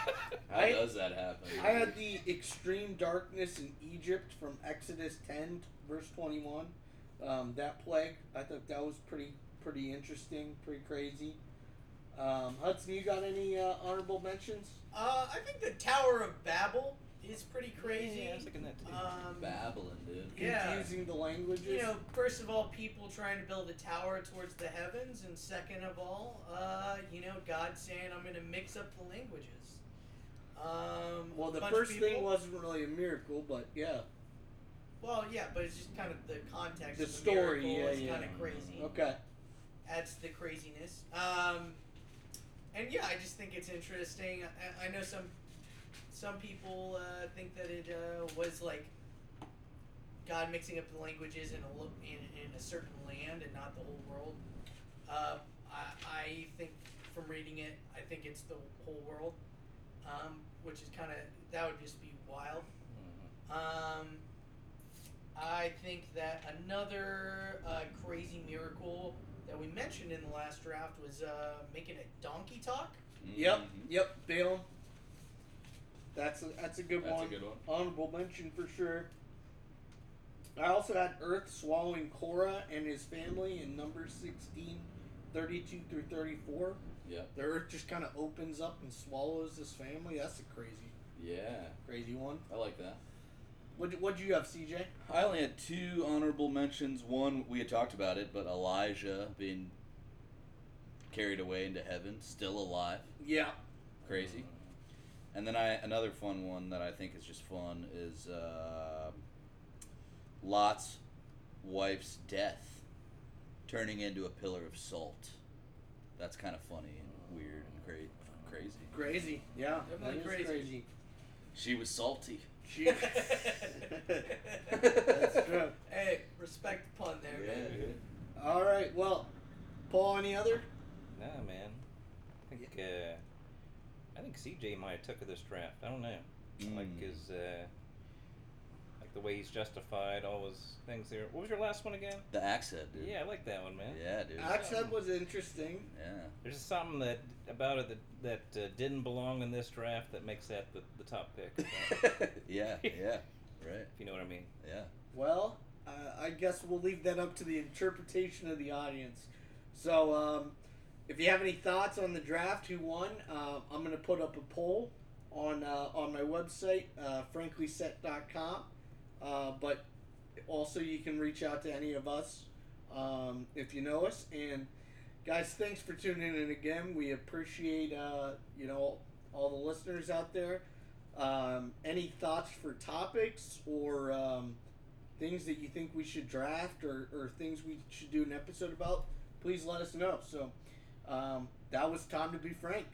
How I- does that happen? I had the extreme darkness in Egypt from Exodus 10, verse 21. Um, that plague, I thought that was pretty pretty interesting, pretty crazy. Um, Hudson, you got any uh, honorable mentions? Uh, I think the Tower of Babel is pretty crazy. Yeah, I was thinking that too. Um, Babbling, dude. Yeah. Confusing the languages. you know, first of all, people trying to build a tower towards the heavens, and second of all, uh, you know, God saying, "I'm going to mix up the languages." Um, well, the bunch of first thing wasn't really a miracle, but yeah. Well, yeah, but it's just kind of the context. The of the story, miracle yeah, is yeah. kind of crazy. Okay. Adds to the craziness. Um, and yeah, I just think it's interesting. I, I know some some people uh, think that it uh, was like God mixing up the languages in a in, in a certain land and not the whole world. Uh, I, I think from reading it, I think it's the whole world, um, which is kind of that would just be wild. Um, I think that another uh, crazy miracle that we mentioned in the last draft was uh, making a donkey talk. Yep, yep, Balaam. That's a, that's a good That's a one. good one. Honorable mention for sure. I also had Earth swallowing Korah and his family in number 16, 32 through 34. Yeah. The Earth just kind of opens up and swallows his family. That's a crazy, Yeah, crazy one. I like that. What what'd you have, CJ? I only had two honorable mentions. One, we had talked about it, but Elijah being carried away into heaven, still alive. Yeah, Crazy. And then I another fun one that I think is just fun is uh, Lot's wife's death turning into a pillar of salt. That's kind of funny and weird and great, crazy. crazy. Yeah, Definitely crazy. crazy. She was salty. She. That's true. Hey, respect the pun there, man. All right. Well, Paul, any other? Nah, man. I think uh, I think CJ might have took of this draft. I don't know. Like Mm. his uh, like the way he's justified all his things there. What was your last one again? The axe head, dude. Yeah, I like that one, man. Yeah, dude. Accent was interesting. Yeah. There's just something that about it that that uh, didn't belong in this draft that makes that the, the top pick. yeah, yeah. Right. if you know what I mean. Yeah. Well, uh, I guess we'll leave that up to the interpretation of the audience. So, um, if you have any thoughts on the draft, who won, uh, I'm going to put up a poll on uh, on my website, uh, franklyset.com. Uh, but also, you can reach out to any of us um, if you know us. And guys, thanks for tuning in again. We appreciate uh, you know all the listeners out there. Um, any thoughts for topics or um, things that you think we should draft or, or things we should do an episode about, please let us know. So um, that was time to be frank.